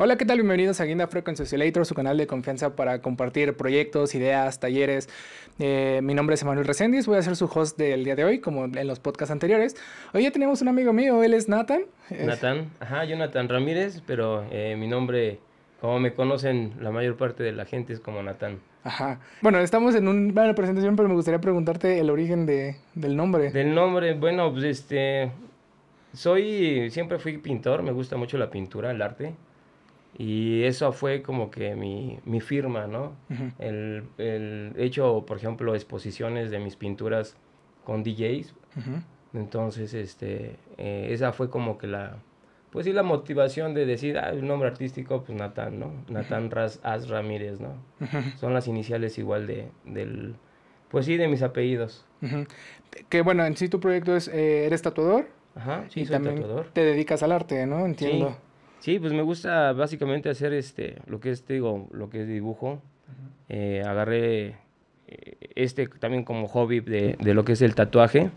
Hola, ¿qué tal? Bienvenidos a Guinda Frequency Oscillator, su canal de confianza para compartir proyectos, ideas, talleres. Eh, mi nombre es Emanuel Reséndiz, voy a ser su host del día de hoy, como en los podcasts anteriores. Hoy ya tenemos un amigo mío, él es Nathan. Nathan, ajá, Jonathan Ramírez, pero eh, mi nombre, como me conocen la mayor parte de la gente, es como Nathan. Ajá. Bueno, estamos en una presentación, pero me gustaría preguntarte el origen de, del nombre. Del nombre, bueno, pues este, soy, siempre fui pintor, me gusta mucho la pintura, el arte. Y eso fue como que mi, mi firma, ¿no? el, el, hecho, por ejemplo, exposiciones de mis pinturas con DJs. Entonces, este, eh, esa fue como que la, pues sí, la motivación de decir, ah, el nombre artístico, pues Natán, ¿no? Natán Raz As Ramírez, ¿no? Son las iniciales igual de, del, pues sí, de mis apellidos. Que bueno, en sí tu proyecto es, eh, eres tatuador. Ajá, sí, soy tatuador. Te dedicas al arte, ¿no? Entiendo. Sí, pues me gusta básicamente hacer este, lo que es, digo, lo que es dibujo. Eh, agarré eh, este también como hobby de, de, lo que es el tatuaje.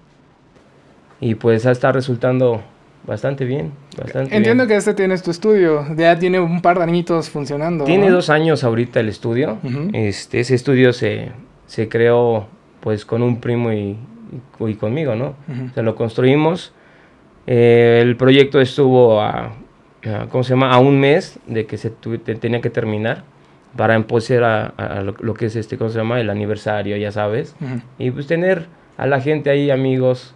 Y pues está resultando bastante bien. Bastante Entiendo que este tienes tu estudio, ya tiene un par de añitos funcionando. Tiene dos años ahorita el estudio. este, ese estudio se, se, creó pues con un primo y, y, conmigo, ¿no? Se lo construimos. Eh, el proyecto estuvo a ¿cómo se llama? A un mes de que se tenía que terminar para empezar a, lo, que es este, ¿cómo se llama? El aniversario, ya sabes. Y pues tener a la gente ahí, amigos.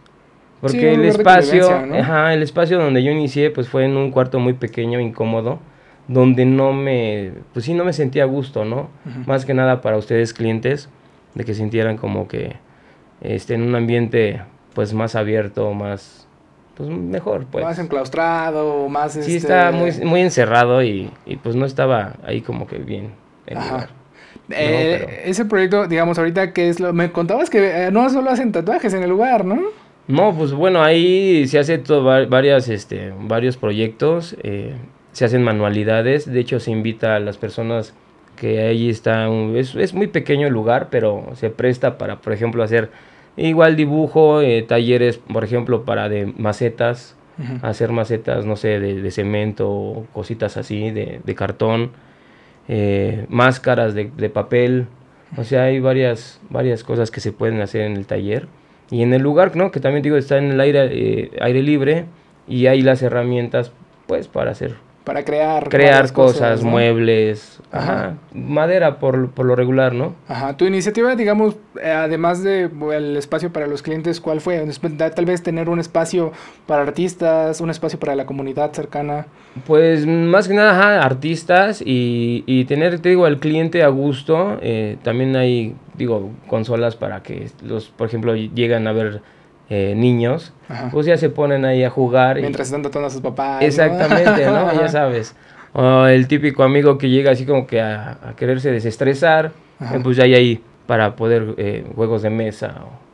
Porque el espacio, ajá, el espacio donde yo inicié, pues fue en un cuarto muy pequeño, incómodo, donde no me, pues sí, no me sentía a gusto, ¿no? Más que nada para ustedes clientes, de que sintieran como que, este, en un ambiente, pues más abierto, más, pues mejor, pues. Más enclaustrado, más... Sí, este... está muy, muy encerrado y, y, pues no estaba ahí como que bien lugar. Eh, Ese proyecto, digamos, ahorita que es lo... Me contabas que eh, no solo hacen tatuajes en el lugar, ¿no? No, pues bueno, ahí se hace todo, varias, este, varios proyectos, eh, se hacen manualidades, de hecho se invita a las personas que ahí está, es, es muy pequeño el lugar, pero se presta para, por ejemplo, hacer Igual dibujo, eh, talleres, por ejemplo, para de macetas, hacer macetas, no sé, de, cemento, cositas así, de, cartón, eh, máscaras de, papel. O sea, hay varias, varias cosas que se pueden hacer en el taller. Y en el lugar, ¿no? Que también digo, está en el aire, eh, aire libre y hay las herramientas, pues, para hacer para crear crear cosas, muebles, ajá. madera por, por, lo regular, ¿no? Ajá, tu iniciativa, digamos, eh, además de el espacio para los clientes, ¿cuál fue? Tal vez tener un espacio para artistas, un espacio para la comunidad cercana. Pues más que nada, ajá, artistas y, y tener, te digo, al cliente a gusto. Eh, también hay, digo, consolas para que los, por ejemplo, llegan a ver eh, niños, pues ya se ponen ahí a jugar. Mientras están tratando a sus papás. Exactamente, ¿no? ya sabes. O el típico amigo que llega así como que a, quererse desestresar, eh, pues ya hay ahí para poder eh, juegos de mesa o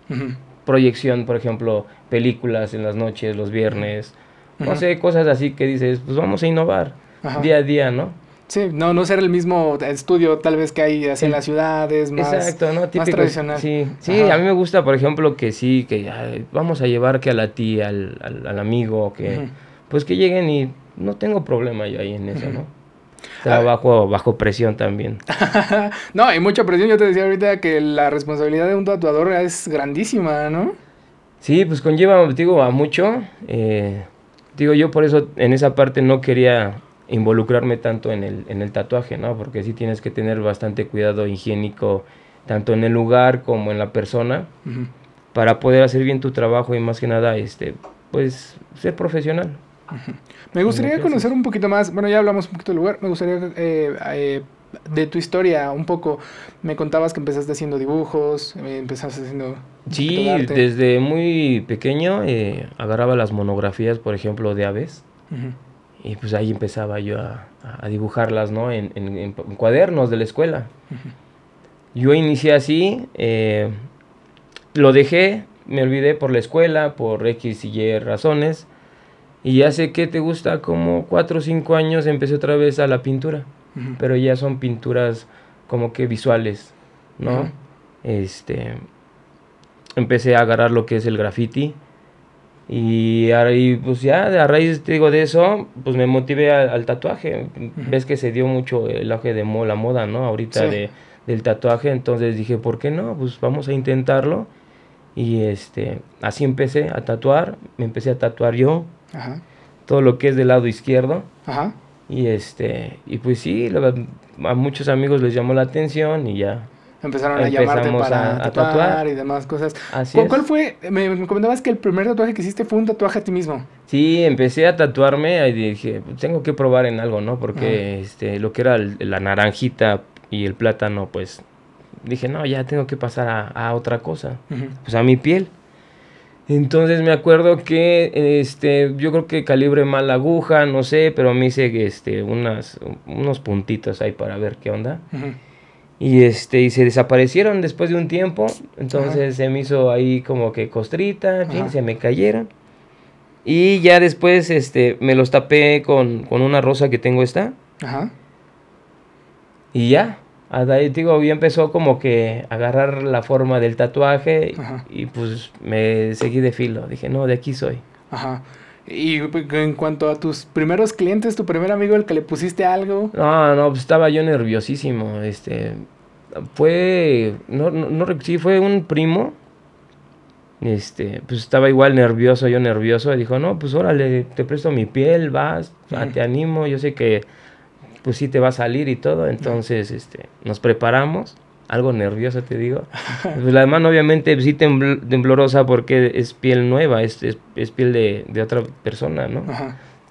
proyección, por ejemplo, películas en las noches, los viernes, no sé, cosas así que dices, pues vamos a innovar día a día, ¿no? Sí, no, no ser el mismo estudio tal vez que hay así en las ciudades, más, Exacto, ¿no? Típico, tradicional. Sí, sí a mí me gusta, por ejemplo, que sí, que vamos a llevar que a la tía, al, al, amigo, que pues que lleguen y no tengo problema yo ahí en eso, ¿no? Trabajo bajo presión también. no, hay mucha presión. Yo te decía ahorita que la responsabilidad de un tatuador es grandísima, ¿no? Sí, pues conlleva, digo, a mucho. Eh, digo, yo por eso en esa parte no quería involucrarme tanto en el, en el tatuaje, ¿no? Porque sí tienes que tener bastante cuidado higiénico, tanto en el lugar como en la persona, para poder hacer bien tu trabajo y más que nada, este, pues, ser profesional. Me gustaría conocer un poquito más, bueno, ya hablamos un poquito del lugar, me gustaría eh, eh, de tu historia un poco. Me contabas que empezaste haciendo dibujos, eh, empezaste haciendo... Sí, desde muy pequeño agarraba las monografías, por ejemplo, de aves. Y pues ahí empezaba yo a, a dibujarlas, ¿no? En, en, cuadernos de la escuela. Yo inicié así, eh, lo dejé, me olvidé por la escuela, por X y Y razones. Y hace que te gusta como 4 o 5 años empecé otra vez a la pintura. Pero ya son pinturas como que visuales, ¿no? Este empecé a agarrar lo que es el graffiti Y, ahí, pues ya, a raíz, te digo, de eso, pues me motivé al, tatuaje. Ves que se dio mucho el auge de la moda, ¿no? Ahorita de, del tatuaje, entonces dije, ¿por qué no? Pues vamos a intentarlo. Y este, así empecé a tatuar, me empecé a tatuar yo, todo lo que es del lado izquierdo. Ajá. Y este, y pues sí, a muchos amigos les llamó la atención y ya Empezaron a llamarte para tatuar, y demás cosas. ¿Cuál, fue? Me, comentabas que el primer tatuaje que hiciste fue un tatuaje a ti mismo. Sí, empecé a tatuarme y dije, tengo que probar en algo, ¿no? Porque este, lo que era la naranjita y el plátano, pues dije, no, ya tengo que pasar a, otra cosa. Pues a mi piel. Entonces me acuerdo que este, yo creo que calibre mal la aguja, no sé, pero me hice este, unas, unos puntitos ahí para ver qué onda. Y, este, y se desaparecieron después de un tiempo. Entonces se me hizo ahí como que costrita, se me cayeron. Y ya después este, me los tapé con, una rosa que tengo esta. Ajá. Y ya. Ahí digo, ya empezó como que a agarrar la forma del tatuaje. Y pues me seguí de filo. Dije, no, de aquí soy. Ajá. Y en cuanto a tus primeros clientes, tu primer amigo, el que le pusiste algo. No, no, pues estaba yo nerviosísimo. Este, fue, no, no, sí, fue un primo. Este, pues estaba igual nervioso, yo nervioso. Y dijo, no, pues órale, te presto mi piel, vas, te animo. Yo sé que, pues sí te va a salir y todo. Entonces, este, nos preparamos algo nervioso, te digo. Pues la mano obviamente sí temblorosa porque es piel nueva, es, es, piel de, de, otra persona, ¿no?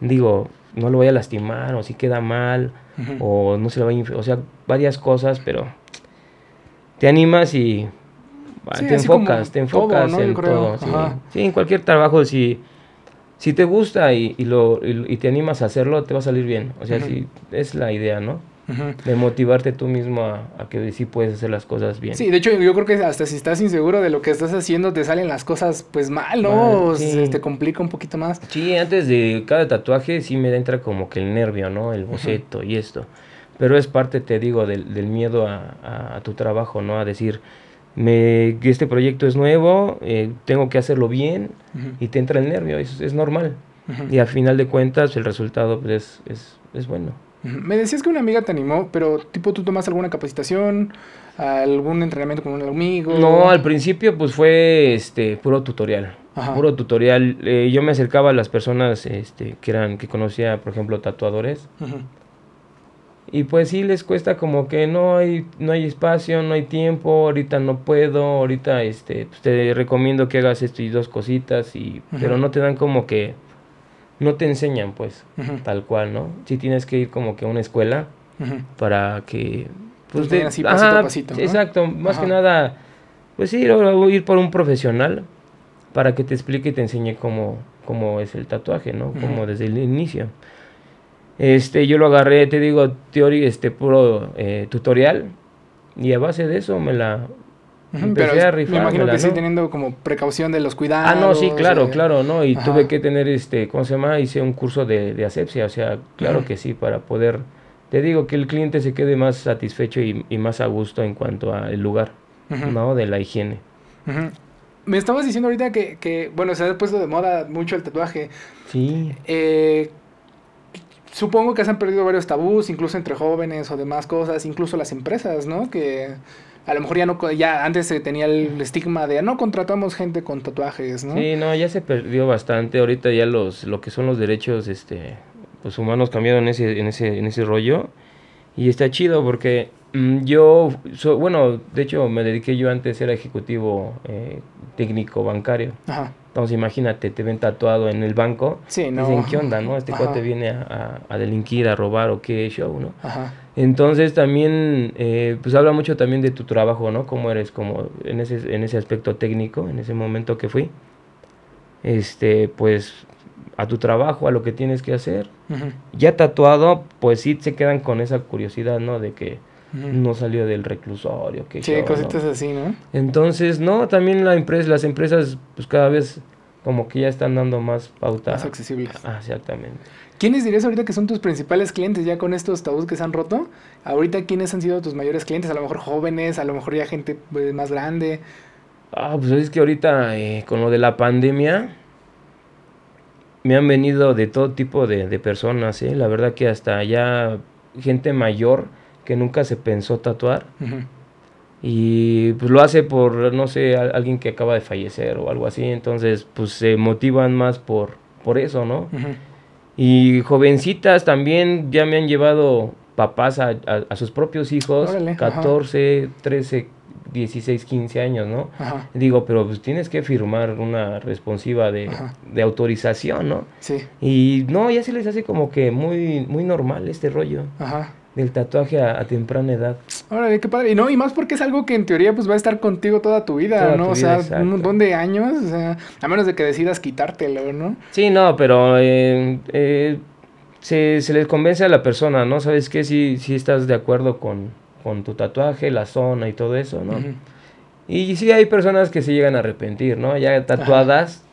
Digo, no lo voy a lastimar o si queda mal o no se lo va a... O sea, varias cosas, pero te animas y te enfocas, te enfocas en todo. Sí. en cualquier trabajo, si, si te gusta y, y lo, y, te animas a hacerlo, te va a salir bien. O sea, si es la idea, ¿no? De motivarte tú mismo a, que sí puedes hacer las cosas bien. Sí, de hecho yo creo que hasta si estás inseguro de lo que estás haciendo te salen las cosas pues mal, ¿no? te complica un poquito más. Sí, antes de cada tatuaje sí me entra como que el nervio, ¿no? El boceto y esto. Pero es parte, te digo, del, del miedo a, a, tu trabajo, ¿no? A decir, me, este proyecto es nuevo, eh, tengo que hacerlo bien y te entra el nervio, es, es normal. Y al final de cuentas el resultado pues, es, es, es bueno. Me decías que una amiga te animó, pero tipo tú tomas alguna capacitación, algún entrenamiento con un amigo. No, al principio pues fue este puro tutorial. Puro tutorial. Eh, yo me acercaba a las personas este, que eran, que conocía, por ejemplo, tatuadores. Y pues sí les cuesta como que no hay, no hay espacio, no hay tiempo, ahorita no puedo, ahorita este, pues, te recomiendo que hagas esto y dos cositas, y, pero no te dan como que no te enseñan, pues, tal cual, ¿no? Sí tienes que ir como que a una escuela para que... Pues, de, así pasito a pasito, Exacto, más que nada, pues sí, ir por un profesional para que te explique y te enseñe cómo, cómo es el tatuaje, ¿no? Como desde el inicio. Este, yo lo agarré, te digo, teoría, este, puro eh, tutorial, y a base de eso me la, pero Me imagino que sí teniendo como precaución de los cuidados. Ah, no, sí, claro, claro, ¿no? Y tuve que tener, este, ¿cómo se llama? Hice un curso de, de asepsia, o sea, claro que sí, para poder, te digo, que el cliente se quede más satisfecho y, y más a gusto en cuanto al lugar, ¿no? De la higiene. Me estabas diciendo ahorita que, que, bueno, se ha puesto de moda mucho el tatuaje. Sí. Eh, supongo que se han perdido varios tabús, incluso entre jóvenes o demás cosas, incluso las empresas, ¿no? Que a lo mejor ya no, ya antes se tenía el estigma de no contratamos gente con tatuajes, ¿no? Sí, no, ya se perdió bastante. Ahorita ya los, lo que son los derechos, este, pues humanos cambiaron en ese, en ese, en ese rollo. Y está chido porque mm, yo, bueno, de hecho me dediqué yo antes, era ejecutivo eh, técnico bancario. Ajá. Entonces imagínate, te ven tatuado en el banco. Sí, ¿no? Dicen, ¿qué onda, no? Este cuate viene a, a, delinquir, a robar o qué show, ¿no? Ajá. Entonces también, eh, pues habla mucho también de tu trabajo, ¿no? Cómo eres como en ese, en ese aspecto técnico, en ese momento que fui. Este, pues a tu trabajo, a lo que tienes que hacer. Ya tatuado, pues sí se quedan con esa curiosidad, ¿no? De que no salió del reclusorio. Que sí, cositas así, ¿no? Entonces, no, también la empresa, las empresas, pues cada vez como que ya están dando más pauta. Más accesibles. Ah, exactamente. ¿Quiénes dirías ahorita que son tus principales clientes ya con estos tabús que se han roto? Ahorita, ¿quiénes han sido tus mayores clientes? A lo mejor jóvenes, a lo mejor ya gente pues, más grande. Ah, pues es que ahorita eh, con lo de la pandemia, me han venido de todo tipo de, de personas, ¿eh? La verdad que hasta ya gente mayor que nunca se pensó tatuar. Y pues lo hace por, no sé, alguien que acaba de fallecer o algo así. Entonces, pues se motivan más por, por eso, ¿no? Y jovencitas también ya me han llevado papás a, a, sus propios hijos, 14, 13, 16, 15 años, ¿no? Digo, pero pues tienes que firmar una responsiva de, de, autorización, ¿no? Sí. Y no, ya se les hace como que muy, muy normal este rollo. Ajá del tatuaje a, temprana edad. Órale, qué padre. Y no, y más porque es algo que en teoría pues va a estar contigo toda tu vida, ¿no? o sea, un montón de años, o sea, a menos de que decidas quitártelo, ¿no? Sí, no, pero eh, eh, se, se les convence a la persona, ¿no? ¿Sabes qué? Si, si estás de acuerdo con, con tu tatuaje, la zona y todo eso, ¿no? Y sí hay personas que se llegan a arrepentir, ¿no? Ya tatuadas,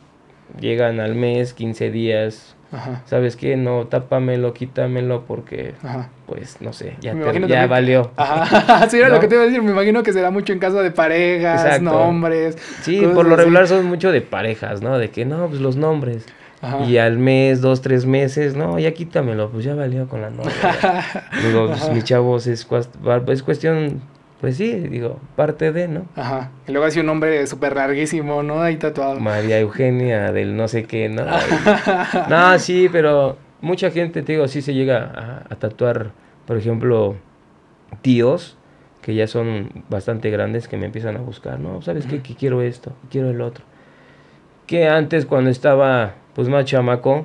llegan al mes, 15 días, Ajá. ¿Sabes qué? No, tápamelo, quítamelo porque, pues, no sé, ya, ya valió. Ajá, sí, era lo que te iba a decir. Me imagino que será mucho en caso de parejas, nombres. Sí, por lo regular son mucho de parejas, ¿no? De que, no, pues los nombres. Y al mes, dos, tres meses, no, ya quítamelo, pues ya valió con la novia. Digo, pues, mi chavos, es, es cuestión pues sí, digo, parte de, ¿no? Ajá. Y luego hace un nombre súper larguísimo, ¿no? Ahí tatuado. María Eugenia del no sé qué, ¿no? no, sí, pero mucha gente, te digo, sí se llega a, tatuar, por ejemplo, tíos que ya son bastante grandes que me empiezan a buscar, ¿no? ¿Sabes qué? Que quiero esto, quiero el otro. Que antes cuando estaba, pues más chamaco,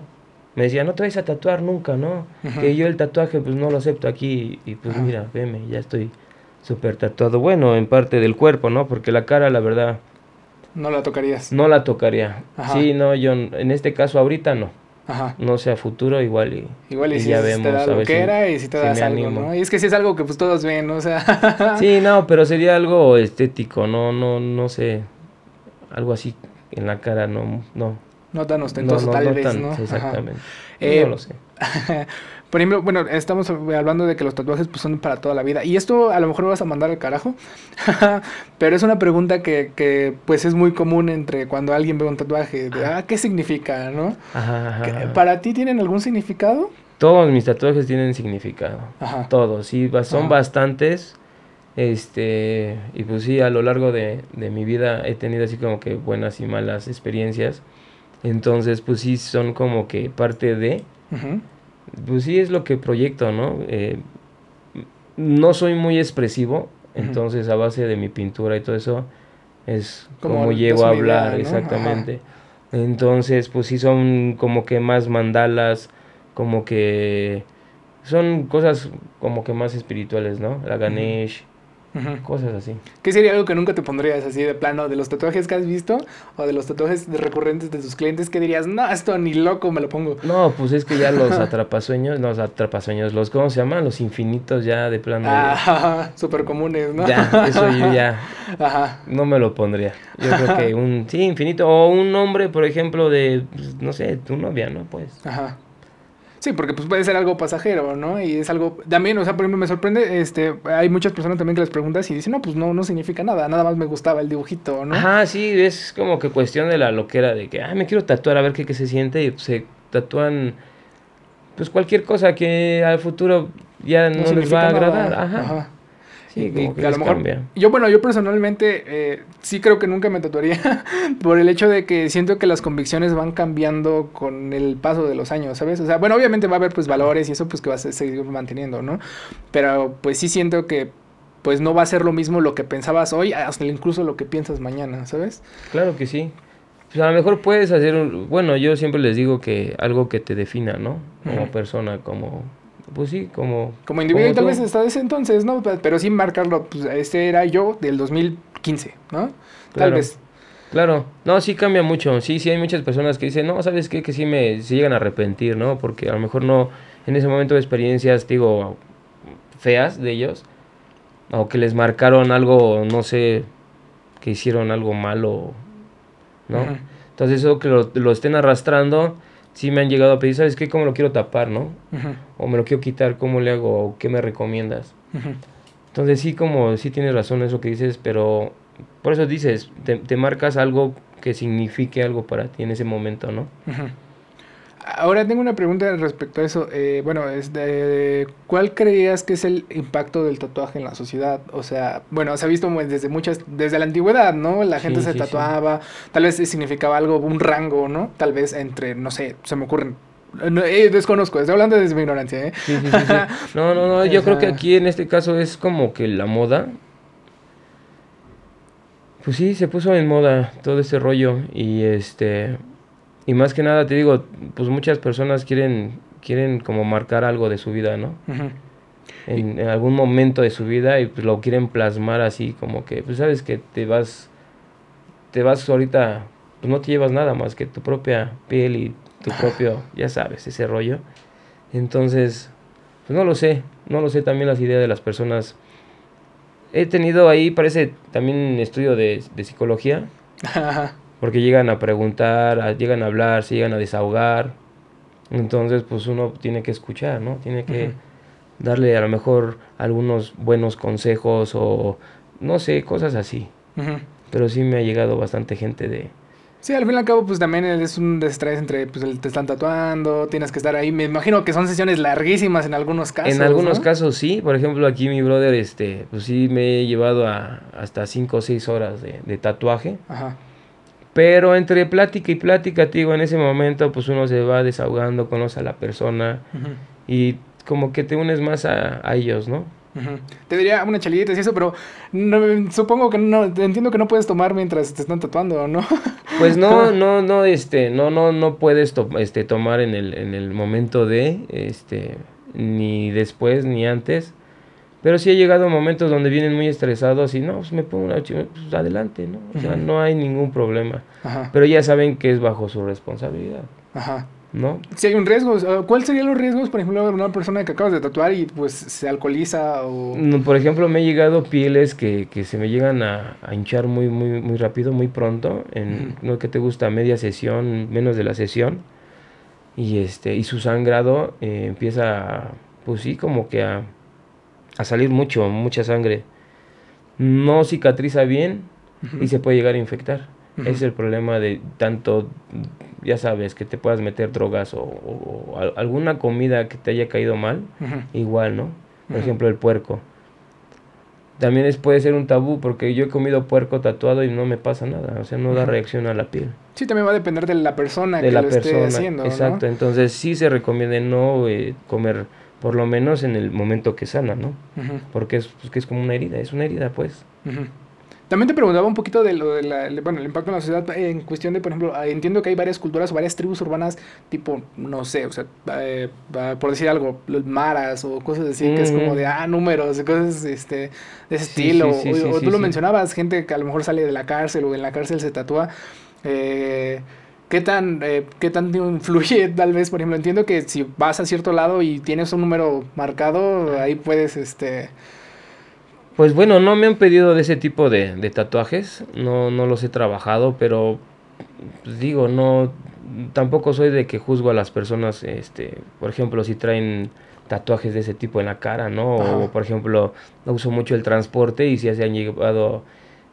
me decía, no te vais a tatuar nunca, ¿no? Que yo el tatuaje, pues no lo acepto aquí y pues mira, veme, ya estoy súper tatuado. Bueno, en parte del cuerpo, ¿no? Porque la cara, la verdad... No la tocarías. No la tocaría. Sí, no, yo en este caso ahorita no. Ajá. No sea futuro, igual y, igual y, si ya vemos. Te da lo que era y si te das algo, ¿no? Y es que si es algo que pues todos ven, ¿no? o sea. sí, no, pero sería algo estético, no, no, no sé, algo así en la cara, no, no. No tan ostentoso, tal vez, ¿no? Exactamente. no lo sé. Por ejemplo, bueno, estamos hablando de que los tatuajes pues, son para toda la vida. Y esto a lo mejor me vas a mandar al carajo. pero es una pregunta que, que, pues es muy común entre cuando alguien ve un tatuaje. De, ah, ¿qué significa? ¿No? ¿Para ti tienen algún significado? Todos mis tatuajes tienen significado. Todos. Sí, son bastantes. Este, y pues sí, a lo largo de, de mi vida he tenido así como que buenas y malas experiencias. Entonces, pues sí, son como que parte de pues sí es lo que proyecto, ¿no? Eh, no soy muy expresivo, entonces a base de mi pintura y todo eso es como, llego a hablar, exactamente. Entonces, pues sí son como que más mandalas, como que son cosas como que más espirituales, ¿no? La Ganesh, Cosas así. ¿Qué sería algo que nunca te pondrías así de plano de los tatuajes que has visto o de los tatuajes recurrentes de tus clientes que dirías, no, esto ni loco me lo pongo? No, pues es que ya los atrapasueños, los atrapasueños, los, ¿cómo se llaman? Los infinitos ya de plano. Ah, súper comunes, ¿no? Ya, eso yo ya Ajá. no me lo pondría. Yo creo que un, sí, infinito. O un nombre, por ejemplo, de, pues, no sé, tu novia, ¿no? Pues. Ajá. Sí, porque pues puede ser algo pasajero, ¿no? Y es algo, también, o sea, por ejemplo, me sorprende, este, hay muchas personas también que les preguntas y dicen, no, pues no, no significa nada, nada más me gustaba el dibujito, ¿no? Ajá, sí, es como que cuestión de la loquera, de que, ah, me quiero tatuar a ver qué, qué se siente, y se tatúan, pues cualquier cosa que al futuro ya no, les va a agradar, ajá. Sí, que a lo mejor, Yo, bueno, yo personalmente eh, sí creo que nunca me tatuaría por el hecho de que siento que las convicciones van cambiando con el paso de los años, ¿sabes? O sea, bueno, obviamente va a haber pues valores y eso pues que vas a seguir manteniendo, ¿no? Pero pues sí siento que pues no va a ser lo mismo lo que pensabas hoy, hasta incluso lo que piensas mañana, ¿sabes? Claro que sí. Pues a lo mejor puedes hacer, un, bueno, yo siempre les digo que algo que te defina, ¿no? Como persona, como pues sí, como... Como individuo tal vez hasta ese entonces, ¿no? Pero sin marcarlo, pues este era yo del 2015, ¿no? Tal vez. Claro, no, sí cambia mucho, sí, sí hay muchas personas que dicen, no, ¿sabes qué? Que sí me se llegan a arrepentir, ¿no? Porque a lo mejor no, en ese momento de experiencias, digo, feas de ellos, o que les marcaron algo, no sé, que hicieron algo malo, ¿no? Entonces eso que lo, lo estén arrastrando, sí me han llegado a pedir, ¿sabes qué? ¿Cómo lo quiero tapar, no? O me lo quiero quitar, ¿cómo le hago? ¿O qué me recomiendas? Entonces sí, como sí tienes razón eso que dices, pero por eso dices, te, marcas algo que signifique algo para ti en ese momento, ¿no? Ahora tengo una pregunta respecto a eso. Eh, bueno, es de, ¿cuál creías que es el impacto del tatuaje en la sociedad? O sea, bueno, se ha visto desde muchas, desde la antigüedad, ¿no? La gente se tatuaba, tal vez significaba algo, un rango, ¿no? Tal vez entre, no sé, se me ocurren no, eh, desconozco, estoy hablando desde mi ignorancia, ¿eh? No, no, no, yo creo que aquí en este caso es como que la moda. Pues sí, se puso en moda todo ese rollo y este y más que nada te digo, pues muchas personas quieren quieren como marcar algo de su vida, ¿no? en, algún momento de su vida y pues lo quieren plasmar así como que, pues sabes que te vas te vas ahorita, pues no te llevas nada más que tu propia piel y tu propio, ya sabes, ese rollo. Entonces, pues no lo sé, no lo sé también las ideas de las personas. He tenido ahí, parece también estudio de, de psicología, porque llegan a preguntar, llegan a hablar, se llegan a desahogar. Entonces, pues uno tiene que escuchar, ¿no? Tiene que darle a lo mejor algunos buenos consejos o no sé, cosas así. Pero sí me ha llegado bastante gente de, Sí, al fin y al cabo, pues también es un desestrés entre, pues, te están tatuando, tienes que estar ahí. Me imagino que son sesiones larguísimas en algunos casos. En algunos casos sí, por ejemplo, aquí mi brother, este, pues sí me he llevado a hasta 5 o 6 horas de, tatuaje. Ajá. Pero entre plática y plática, digo, en ese momento, pues uno se va desahogando, conoce a la persona y como que te unes más a, a ellos, ¿no? Te diría una chalita y eso, pero supongo que no, entiendo que no puedes tomar mientras te están tatuando, ¿no? Pues no, no, no, este, no, no, no puedes este, tomar en el, en el momento de, este, ni después, ni antes. Pero sí he llegado a momentos donde vienen muy estresados y no, pues me pongo una pues adelante, ¿no? O sea, no hay ningún problema. Pero ya saben que es bajo su responsabilidad. Ajá. ¿no? Si hay un riesgo, ¿cuáles serían los riesgos, por ejemplo, de una persona que acabas de tatuar y pues se alcoholiza o...? por ejemplo, me he llegado pieles que, que se me llegan a, hinchar muy, muy, muy rápido, muy pronto, en, ¿no? que te gusta? Media sesión, menos de la sesión, y, este, y su sangrado eh, empieza, pues sí, como que a, a, salir mucho, mucha sangre. No cicatriza bien y se puede llegar a infectar. Es el problema de tanto ya sabes, que te puedas meter drogas o, alguna comida que te haya caído mal, igual, ¿no? Por ejemplo, el puerco. También es, puede ser un tabú porque yo he comido puerco tatuado y no me pasa nada, o sea, no da reacción a la piel. Sí, también va a depender de la persona de que la lo persona, esté haciendo. Exacto, entonces sí se recomienda no eh, comer por lo menos en el momento que sana, ¿no? Porque es, pues, que es como una herida, es una herida, pues. También te preguntaba un poquito de lo de la, bueno, el impacto en la sociedad en cuestión de, por ejemplo, ah, entiendo que hay varias culturas o varias tribus urbanas, tipo, no sé, o sea, eh, por decir algo, los maras o cosas así, que es como de, ah, números, cosas este, de ese estilo. o, tú lo mencionabas, gente que a lo mejor sale de la cárcel o en la cárcel se tatúa. Eh, ¿Qué tan, eh, ¿Qué tan influye tal vez? Por ejemplo, entiendo que si vas a cierto lado y tienes un número marcado, ahí puedes, este pues bueno, no me han pedido de ese tipo de, de tatuajes, no, no los he trabajado, pero pues digo, no, tampoco soy de que juzgo a las personas, este, por ejemplo, si traen tatuajes de ese tipo en la cara, ¿no? O por ejemplo, uso mucho el transporte y si se han llevado,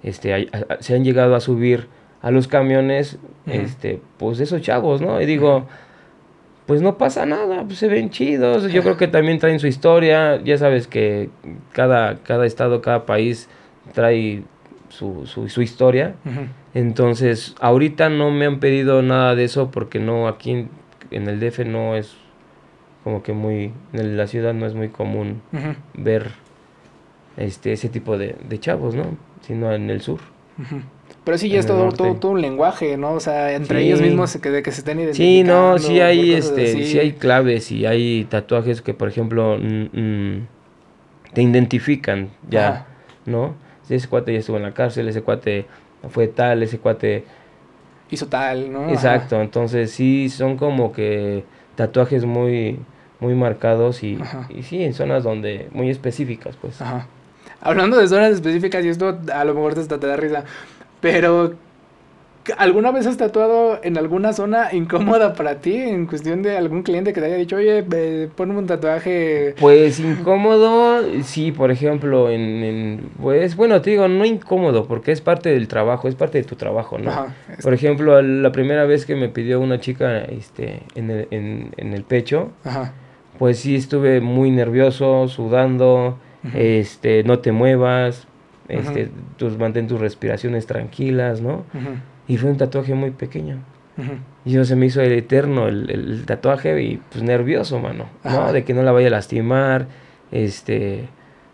este, se han llegado a subir a los camiones, este, pues esos chavos, ¿no? Y digo, pues no pasa nada, pues se ven chidos. Yo creo que también traen su historia. Ya sabes que cada, cada estado, cada país trae su, su, historia. Entonces, ahorita no me han pedido nada de eso porque no, aquí en, el DF no es como que muy, en la ciudad no es muy común ver este ese tipo de, de, chavos, ¿no? Sino en el sur. Pero sí, ya es todo, todo, un lenguaje, ¿no? O sea, entre ellos mismos que, de que se estén identificando. Sí, no, sí hay, este, sí hay claves y hay tatuajes que, por ejemplo, te identifican ya, ¿no? Ese cuate ya estuvo en la cárcel, ese cuate fue tal, ese cuate... Hizo tal, ¿no? Exacto, entonces sí son como que tatuajes muy, muy marcados y, y sí, en zonas donde, muy específicas, pues. Ajá. Hablando de zonas específicas, y esto a lo mejor te, te da risa, pero ¿Alguna vez has tatuado en alguna zona incómoda para ti? En cuestión de algún cliente que te haya dicho, oye, ponme un tatuaje. Pues incómodo, sí, por ejemplo, en, Pues bueno, te digo, no incómodo, porque es parte del trabajo, es parte de tu trabajo, ¿no? Por ejemplo, la primera vez que me pidió una chica este, en, el, en, el pecho, pues sí estuve muy nervioso, sudando, este, no te muevas, este, tus, mantén tus respiraciones tranquilas, ¿no? Y fue un tatuaje muy pequeño. Y yo se me hizo el eterno el, tatuaje y pues nervioso, mano, ¿no? De que no la vaya a lastimar, este,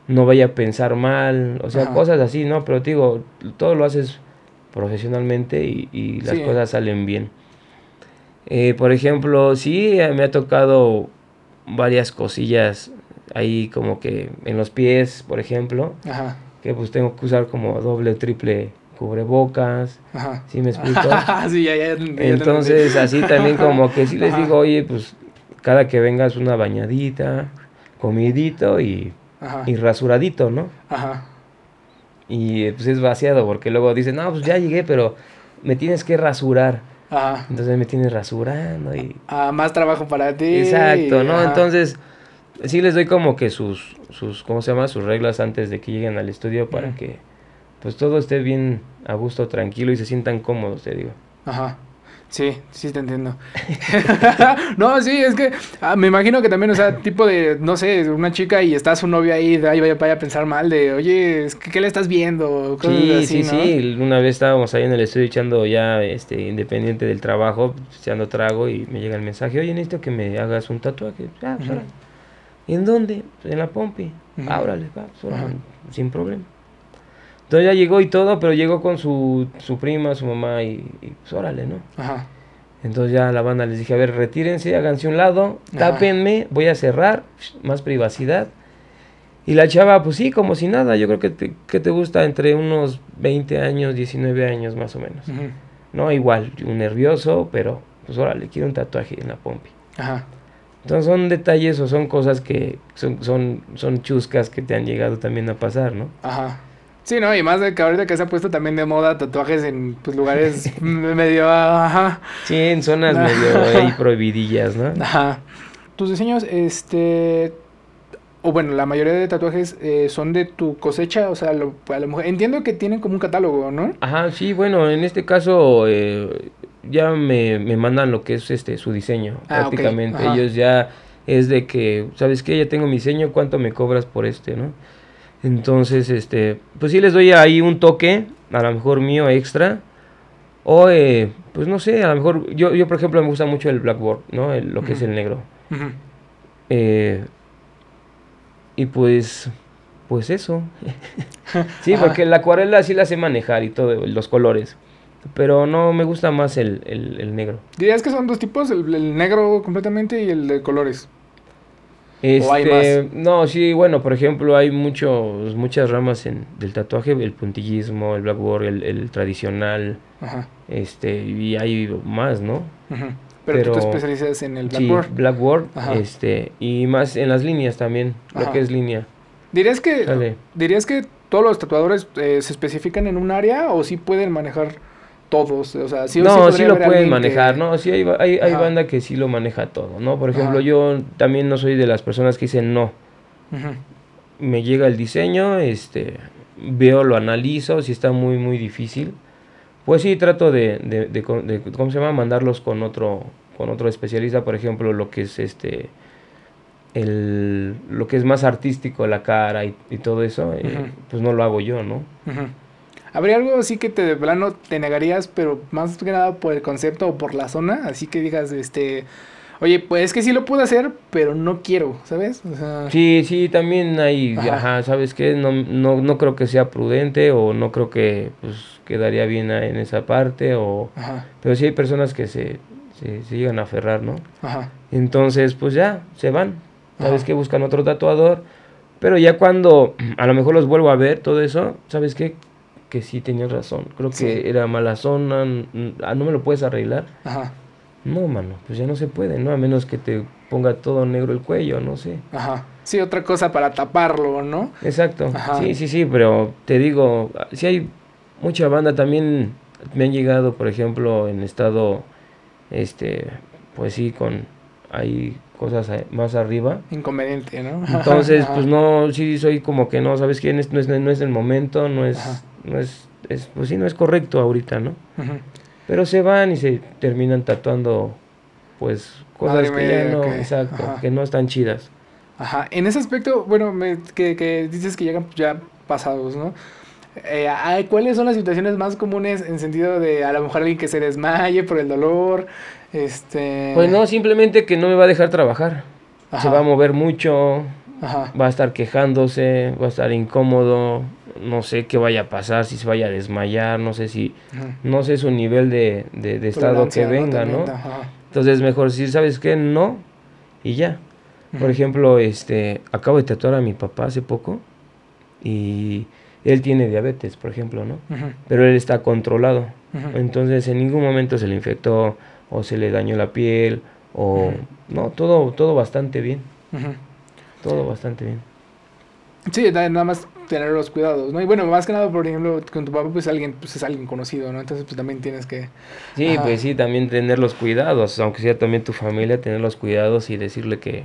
no vaya a pensar mal, o sea, cosas así, ¿no? Pero te digo, todo lo haces profesionalmente y, las cosas salen bien. Eh, por ejemplo, sí, me ha tocado varias cosillas ahí como que en los pies, por ejemplo, que pues tengo que usar como doble, triple cubrebocas, Ajá. ¿sí me explico? sí, ya, ya, Entonces, así también como que sí les digo, oye, pues cada que vengas una bañadita, comidito y, y rasuradito, ¿no? Ajá. Y pues es vaciado porque luego dicen, no, pues ya llegué, pero me tienes que rasurar. Ajá. Entonces me tienes rasurando y... Ah, más trabajo para ti. Exacto, ¿no? Entonces, sí les doy como que sus, sus, ¿cómo se llama? Sus reglas antes de que lleguen al estudio para que pues todo esté bien a gusto, tranquilo y se sientan cómodos, te digo. Ajá. Sí, sí te entiendo. no, sí, es que ah, me imagino que también, o sea, tipo de, no sé, una chica y está su novio ahí, ahí vaya, vaya a pensar mal de, oye, ¿qué, le estás viendo? sí, sí, sí. Una vez estábamos ahí en el estudio echando ya, este, independiente del trabajo, echando trago y me llega el mensaje, oye, necesito que me hagas un tatuaje. Ah, pues, ¿Y en dónde? En la pompi. Ábrale, va, pues, sin problema. Entonces ya llegó y todo, pero llegó con su, su prima, su mamá y, pues órale, ¿no? Ajá. Entonces ya la banda les dije, a ver, retírense, háganse un lado, tápenme, voy a cerrar, más privacidad. Y la chava, pues sí, como si nada, yo creo que te, que te gusta entre unos 20 años, 19 años más o menos. No, igual, un nervioso, pero pues órale, quiero un tatuaje en la pompi. Ajá. Entonces son detalles o son cosas que son, son, son chuscas que te han llegado también a pasar, ¿no? Ajá. Sí, no, y más de que ahorita que se ha puesto también de moda tatuajes en pues, lugares medio, ajá. Sí, en zonas medio ahí prohibidillas, ¿no? Ajá. Tus diseños, este, o bueno, la mayoría de tatuajes eh, son de tu cosecha, o sea, lo, a lo mejor, entiendo que tienen como un catálogo, ¿no? Ajá, sí, bueno, en este caso eh, ya me, me, mandan lo que es este su diseño, ah, prácticamente. Ellos ya es de que, ¿sabes qué? Ya tengo mi diseño, ¿cuánto me cobras por este, no? Entonces, este, pues sí les doy ahí un toque, a lo mejor mío extra. O, eh, pues no sé, a lo mejor, yo, yo por ejemplo me gusta mucho el blackboard, ¿no? lo que es el negro. Eh, y pues, pues eso. sí, porque la acuarela sí la sé manejar y todo, los colores. Pero no me gusta más el, el, negro. ¿Dirías que son dos tipos? El, el, negro completamente y el de colores. Este, No, sí, bueno, por ejemplo, hay muchos, muchas ramas en, del tatuaje, el puntillismo, el blackboard, el, el tradicional, este, y hay más, ¿no? Pero, tú te especializas en el blackboard. Sí, blackboard, este, y más en las líneas también, lo que es línea. ¿Dirías que, ¿Dirías que todos los tatuadores eh, se especifican en un área o sí pueden manejar todos, o sea, sí No, sí, lo pueden manejar, ¿no? Sí, hay, hay, hay banda que sí lo maneja todo, ¿no? Por ejemplo, yo también no soy de las personas que dicen no. Me llega el diseño, este, veo, lo analizo, si está muy, muy difícil. Pues sí, trato de, de, de, ¿cómo se llama? Mandarlos con otro, con otro especialista, por ejemplo, lo que es este, el, lo que es más artístico, la cara y, todo eso, eh, pues no lo hago yo, ¿no? ¿Habría algo así que te de plano te negarías, pero más que nada por el concepto o por la zona? Así que digas, este, oye, pues es que sí lo puedo hacer, pero no quiero, ¿sabes? Sí, sí, también hay, ajá, ¿sabes qué? No, no, no creo que sea prudente o no creo que pues quedaría bien en esa parte o... Pero sí hay personas que se, se, llegan a aferrar, ¿no? Ajá. Entonces, pues ya, se van. ¿Sabes qué? Buscan otro tatuador. Pero ya cuando a lo mejor los vuelvo a ver, todo eso, ¿sabes qué? Que sí tenías razón. Creo que era mala zona, ah, no me lo puedes arreglar. Ajá. No, mano, pues ya no se puede, ¿no? A menos que te ponga todo negro el cuello, no sé. Ajá. Sí, otra cosa para taparlo, ¿no? Exacto. Sí, sí, sí, pero te digo, si hay mucha banda también me han llegado, por ejemplo, en estado, este, pues sí, con, hay cosas más arriba. Inconveniente, ¿no? Entonces, pues no, sí soy como que no, ¿sabes qué? No es, no es, el momento, no es, no es, es, pues sí, no es correcto ahorita, ¿no? Pero se van y se terminan tatuando, pues, cosas que ya no, exacto, que no están chidas. Ajá, en ese aspecto, bueno, me, que, que dices que llegan ya pasados, ¿no? Eh, ¿Cuáles son las situaciones más comunes en sentido de a lo mejor alguien que se desmaye por el dolor? Este... Pues no, simplemente que no me va a dejar trabajar. Se va a mover mucho, va a estar quejándose, va a estar incómodo, no sé qué vaya a pasar, si se vaya a desmayar, no sé si, no sé su nivel de, de, estado que venga, ¿no? Entonces mejor si sabes qué, no, y ya. Por ejemplo, este, acabo de tatuar a mi papá hace poco y él tiene diabetes, por ejemplo, ¿no? Pero él está controlado. Entonces en ningún momento se le infectó o se le dañó la piel o no, todo todo bastante bien. Todo bastante bien. Sí, nada más tener los cuidados, ¿no? Y bueno, más que nada, por ejemplo, con tu papá, pues alguien, pues es alguien conocido, ¿no? Entonces, pues también tienes que... Sí, pues sí, también tener los cuidados, aunque sea también tu familia, tener los cuidados y decirle que,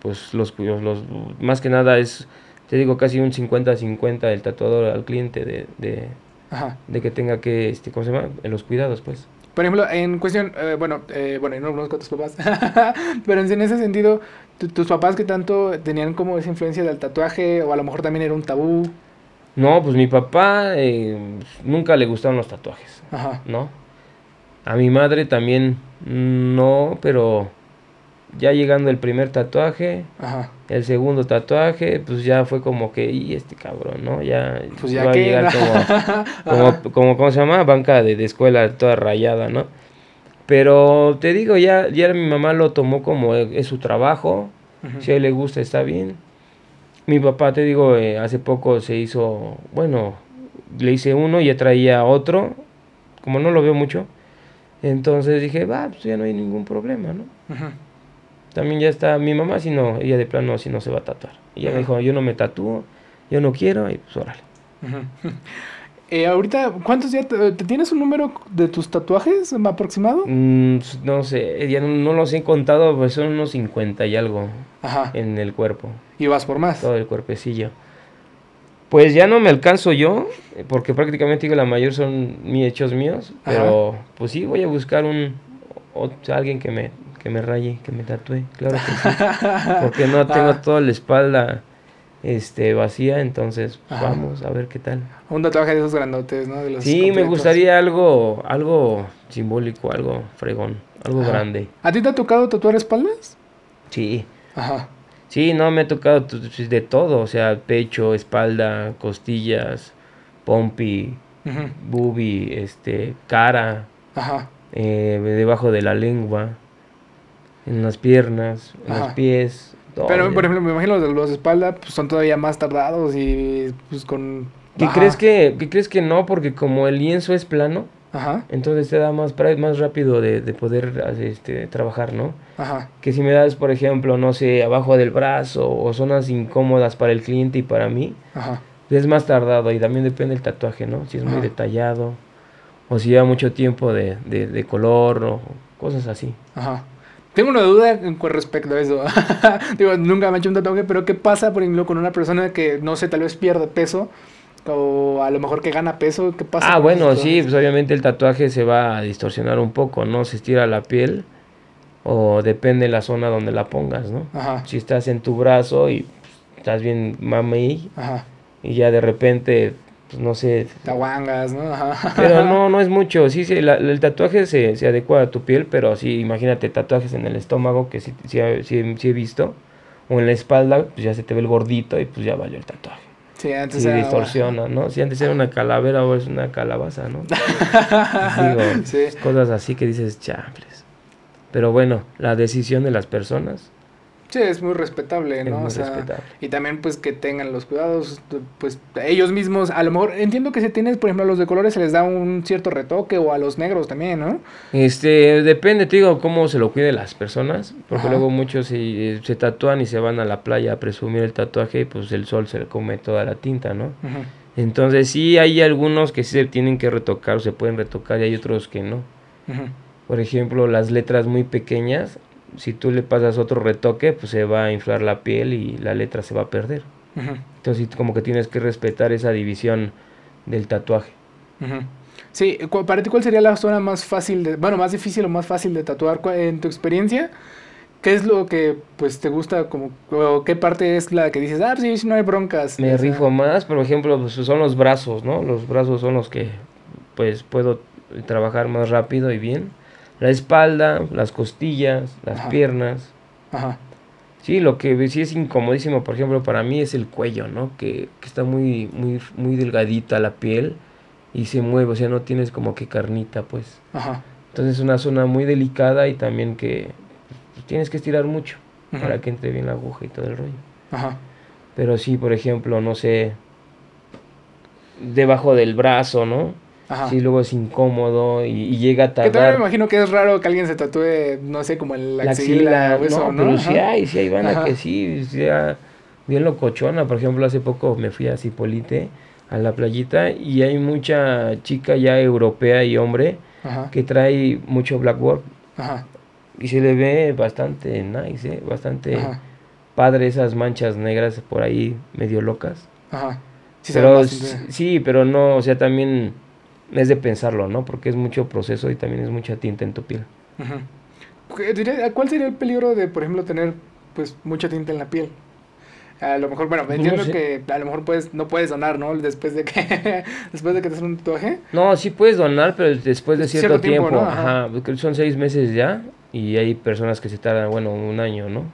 pues, los, los más que nada es te digo, casi un 50-50 del tatuador al cliente de, de, de, que tenga que, este, ¿cómo se llama? En los cuidados, pues. Por ejemplo, en cuestión, eh, bueno, eh, bueno, no conozco a tus papás, pero en ese sentido, tus papás que tanto tenían como esa influencia del tatuaje o a lo mejor también era un tabú. No, pues mi papá eh, nunca le gustaron los tatuajes, Ajá. ¿no? A mi madre también no, pero ya llegando el primer tatuaje, el segundo tatuaje, pues ya fue como que, y este cabrón, ¿no? Ya, pues ya va a llegar como, como, ¿cómo se llama? Banca de, escuela toda rayada, ¿no? Pero te digo, ya, ya mi mamá lo tomó como es su trabajo, si a él le gusta está bien. Mi papá, te digo, eh, hace poco se hizo, bueno, le hice uno y ya traía otro, como no lo veo mucho, entonces dije, va, pues ya no hay ningún problema, ¿no? También ya está mi mamá, si no, ella de plano si no se va a tatuar. Y ella me dijo, yo no me tatúo, yo no quiero, y pues órale. Eh, ahorita, ¿cuántos ya te, tienes un número de tus tatuajes aproximado? Mm, pues, no sé, ya no, los he contado, pues son unos 50 y algo en el cuerpo. ¿Y vas por más? Todo el cuerpecillo. Pues ya no me alcanzo yo, porque prácticamente digo, la mayor son mis hechos míos, pero pues sí, voy a buscar un, o, alguien que me que me raye, que me tatúe, claro que sí. Porque no tengo ah. toda la espalda este vacía, entonces pues, vamos a ver qué tal. Un tatuaje de esos grandotes, ¿no? De los sí, me gustaría algo algo simbólico, algo fregón, algo grande. ¿A ti te ha tocado tatuar espaldas? Sí. Ajá. Sí, no, me ha tocado de todo, o sea, pecho, espalda, costillas, pompi, uh este, cara, Ajá. Eh, debajo de la lengua en las piernas, en los pies. Pero, por ejemplo, me imagino los de los espalda pues, son todavía más tardados y pues con... ¿Qué crees que, ¿Qué crees que no? Porque como el lienzo es plano, Ajá. entonces te da más, más rápido de, de poder este, trabajar, ¿no? Ajá. Que si me das, por ejemplo, no sé, abajo del brazo o zonas incómodas para el cliente y para mí, Ajá. es más tardado y también depende del tatuaje, ¿no? Si es muy detallado o si lleva mucho tiempo de, de, de color o cosas así. Ajá. Tengo una duda con respecto a eso. Digo, nunca me he hecho un tatuaje, pero ¿qué pasa, por ejemplo, con una persona que, no sé, tal vez pierde peso? O a lo mejor que gana peso, ¿qué pasa? Ah, bueno, sí, pues obviamente el tatuaje se va a distorsionar un poco, ¿no? Se estira la piel o depende de la zona donde la pongas, ¿no? Ajá. Si estás en tu brazo y estás bien mami Ajá. y ya de repente pues no sé. Tawangas, ¿no? Pero no, no es mucho. Sí, sí el tatuaje se, se, adecua a tu piel, pero sí, imagínate tatuajes en el estómago que sí, sí, sí, he visto. O en la espalda, pues ya se te ve el gordito y pues ya valió el tatuaje. Sí, antes sí, distorsiona, ¿no? Si antes era una calavera o es una calabaza, ¿no? Digo, sí. cosas así que dices, chambres. Pero bueno, la decisión de las personas Sí, es muy respetable, ¿no? o sea, Y también pues que tengan los cuidados, pues ellos mismos, a lo mejor entiendo que si tienes, por ejemplo, a los de colores se les da un cierto retoque o a los negros también, ¿no? Este, depende, te digo, cómo se lo cuide las personas, porque luego muchos se, tatúan y se van a la playa a presumir el tatuaje y pues el sol se le come toda la tinta, ¿no? Entonces sí hay algunos que sí se tienen que retocar o se pueden retocar y hay otros que no. Por ejemplo, las letras muy pequeñas, si tú le pasas otro retoque, pues se va a inflar la piel y la letra se va a perder. Entonces como que tienes que respetar esa división del tatuaje. Sí, para ti cuál sería la zona más fácil de, bueno, más difícil o más fácil de tatuar en tu experiencia? ¿Qué es lo que pues te gusta como o qué parte es la que dices, ah, sí, no hay broncas? Me rifo más, por ejemplo, pues, son los brazos, ¿no? Los brazos son los que pues puedo trabajar más rápido y bien. La espalda, las costillas, las piernas. Ajá. Sí, lo que sí es incomodísimo, por ejemplo, para mí es el cuello, ¿no? Que, que está muy, muy, muy delgadita la piel y se mueve, o sea, no tienes como que carnita, pues. Ajá. Entonces es una zona muy delicada y también que pues, tienes que estirar mucho para que entre bien la aguja y todo el rollo. Ajá. Pero sí, por ejemplo, no sé, debajo del brazo, ¿no? Ajá. Sí, luego es incómodo y, llega a tardar. Que también me imagino que es raro que alguien se tatúe, no sé, como en la, axila, o eso, ¿no? Pero sí hay, sí hay banda que sí, sea bien locochona. Por ejemplo, hace poco me fui a Cipolite, a la playita, y hay mucha chica ya europea y hombre que trae mucho blackboard. Ajá. Y se le ve bastante nice, ¿eh? bastante padre esas manchas negras por ahí medio locas. Ajá. Sí, pero sí, pero no, o sea, también es de pensarlo, ¿no? Porque es mucho proceso y también es mucha tinta en tu piel. ¿Cuál sería el peligro de, por ejemplo, tener pues mucha tinta en la piel? A lo mejor, bueno, entiendo que a lo mejor puedes, no puedes donar, ¿no? Después de que, después de que te haces un tatuaje. No, sí puedes donar, pero después de cierto, tiempo. Ajá. Ajá, son seis meses ya y hay personas que se tardan, bueno, un año, ¿no?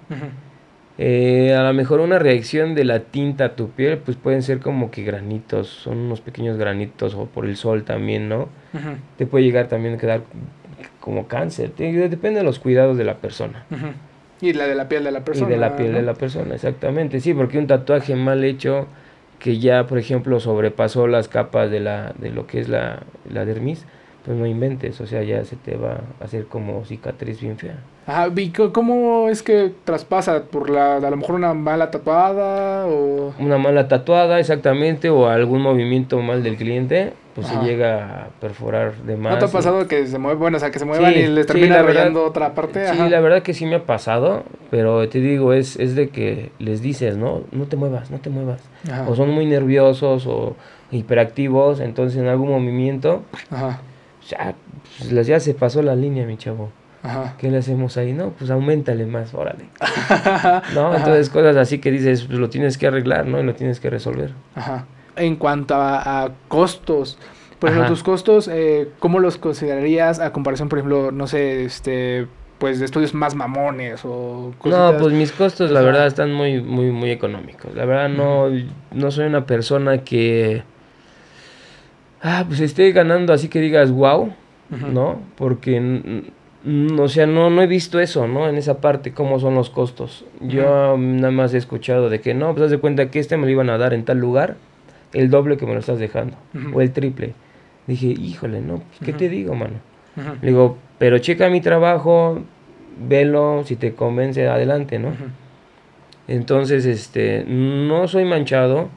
Eh, a lo mejor una reacción de la tinta a tu piel, pues pueden ser como que granitos, son unos pequeños granitos o por el sol también, ¿no? Te puede llegar también a quedar como cáncer, depende de los cuidados de la persona. Y la de la piel de la persona. Y de la piel de la persona, exactamente, sí, porque un tatuaje mal hecho que ya, por ejemplo, sobrepasó las capas de, la, de lo que es la, la dermis, pues no inventes, o sea, ya se te va a hacer como cicatriz bien fea. Ajá, ¿y cómo es que traspasa? ¿Por la, a lo mejor una mala tatuada o...? Una mala tatuada, exactamente, o algún movimiento mal del cliente, pues se llega a perforar de más. ¿No te ha pasado que se mueve, bueno, o sea, que se muevan y les termina sí, otra parte? Sí, la verdad que sí me ha pasado, pero te digo, es, es de que les dices, ¿no? No te muevas, no te muevas. O son muy nerviosos o hiperactivos, entonces en algún movimiento... Ajá ya, pues ya se pasó la línea, mi chavo. Ajá. ¿Qué le hacemos ahí? No, pues aumentale más, órale. ¿No? Entonces cosas así que dices, pues lo tienes que arreglar, ¿no? Y lo tienes que resolver. Ajá. En cuanto a, costos, por ejemplo, tus costos, eh, ¿cómo los considerarías a comparación, por ejemplo, no sé, este, pues de estudios más mamones o cosas No, pues mis costos, la verdad, están muy, muy, muy económicos. La verdad, no, no soy una persona que ah, pues esté ganando así que digas, wow, ¿no? Porque, o sea, no, no he visto eso, ¿no? En esa parte, cómo son los costos. Yo nada más he escuchado de que, no, pues haz de cuenta que este me lo iban a dar en tal lugar, el doble que me lo estás dejando, o el triple. Dije, híjole, no, pues, ¿qué te digo, mano? Le digo, pero checa mi trabajo, velo, si te convence, adelante, ¿no? Entonces, este, no soy manchado,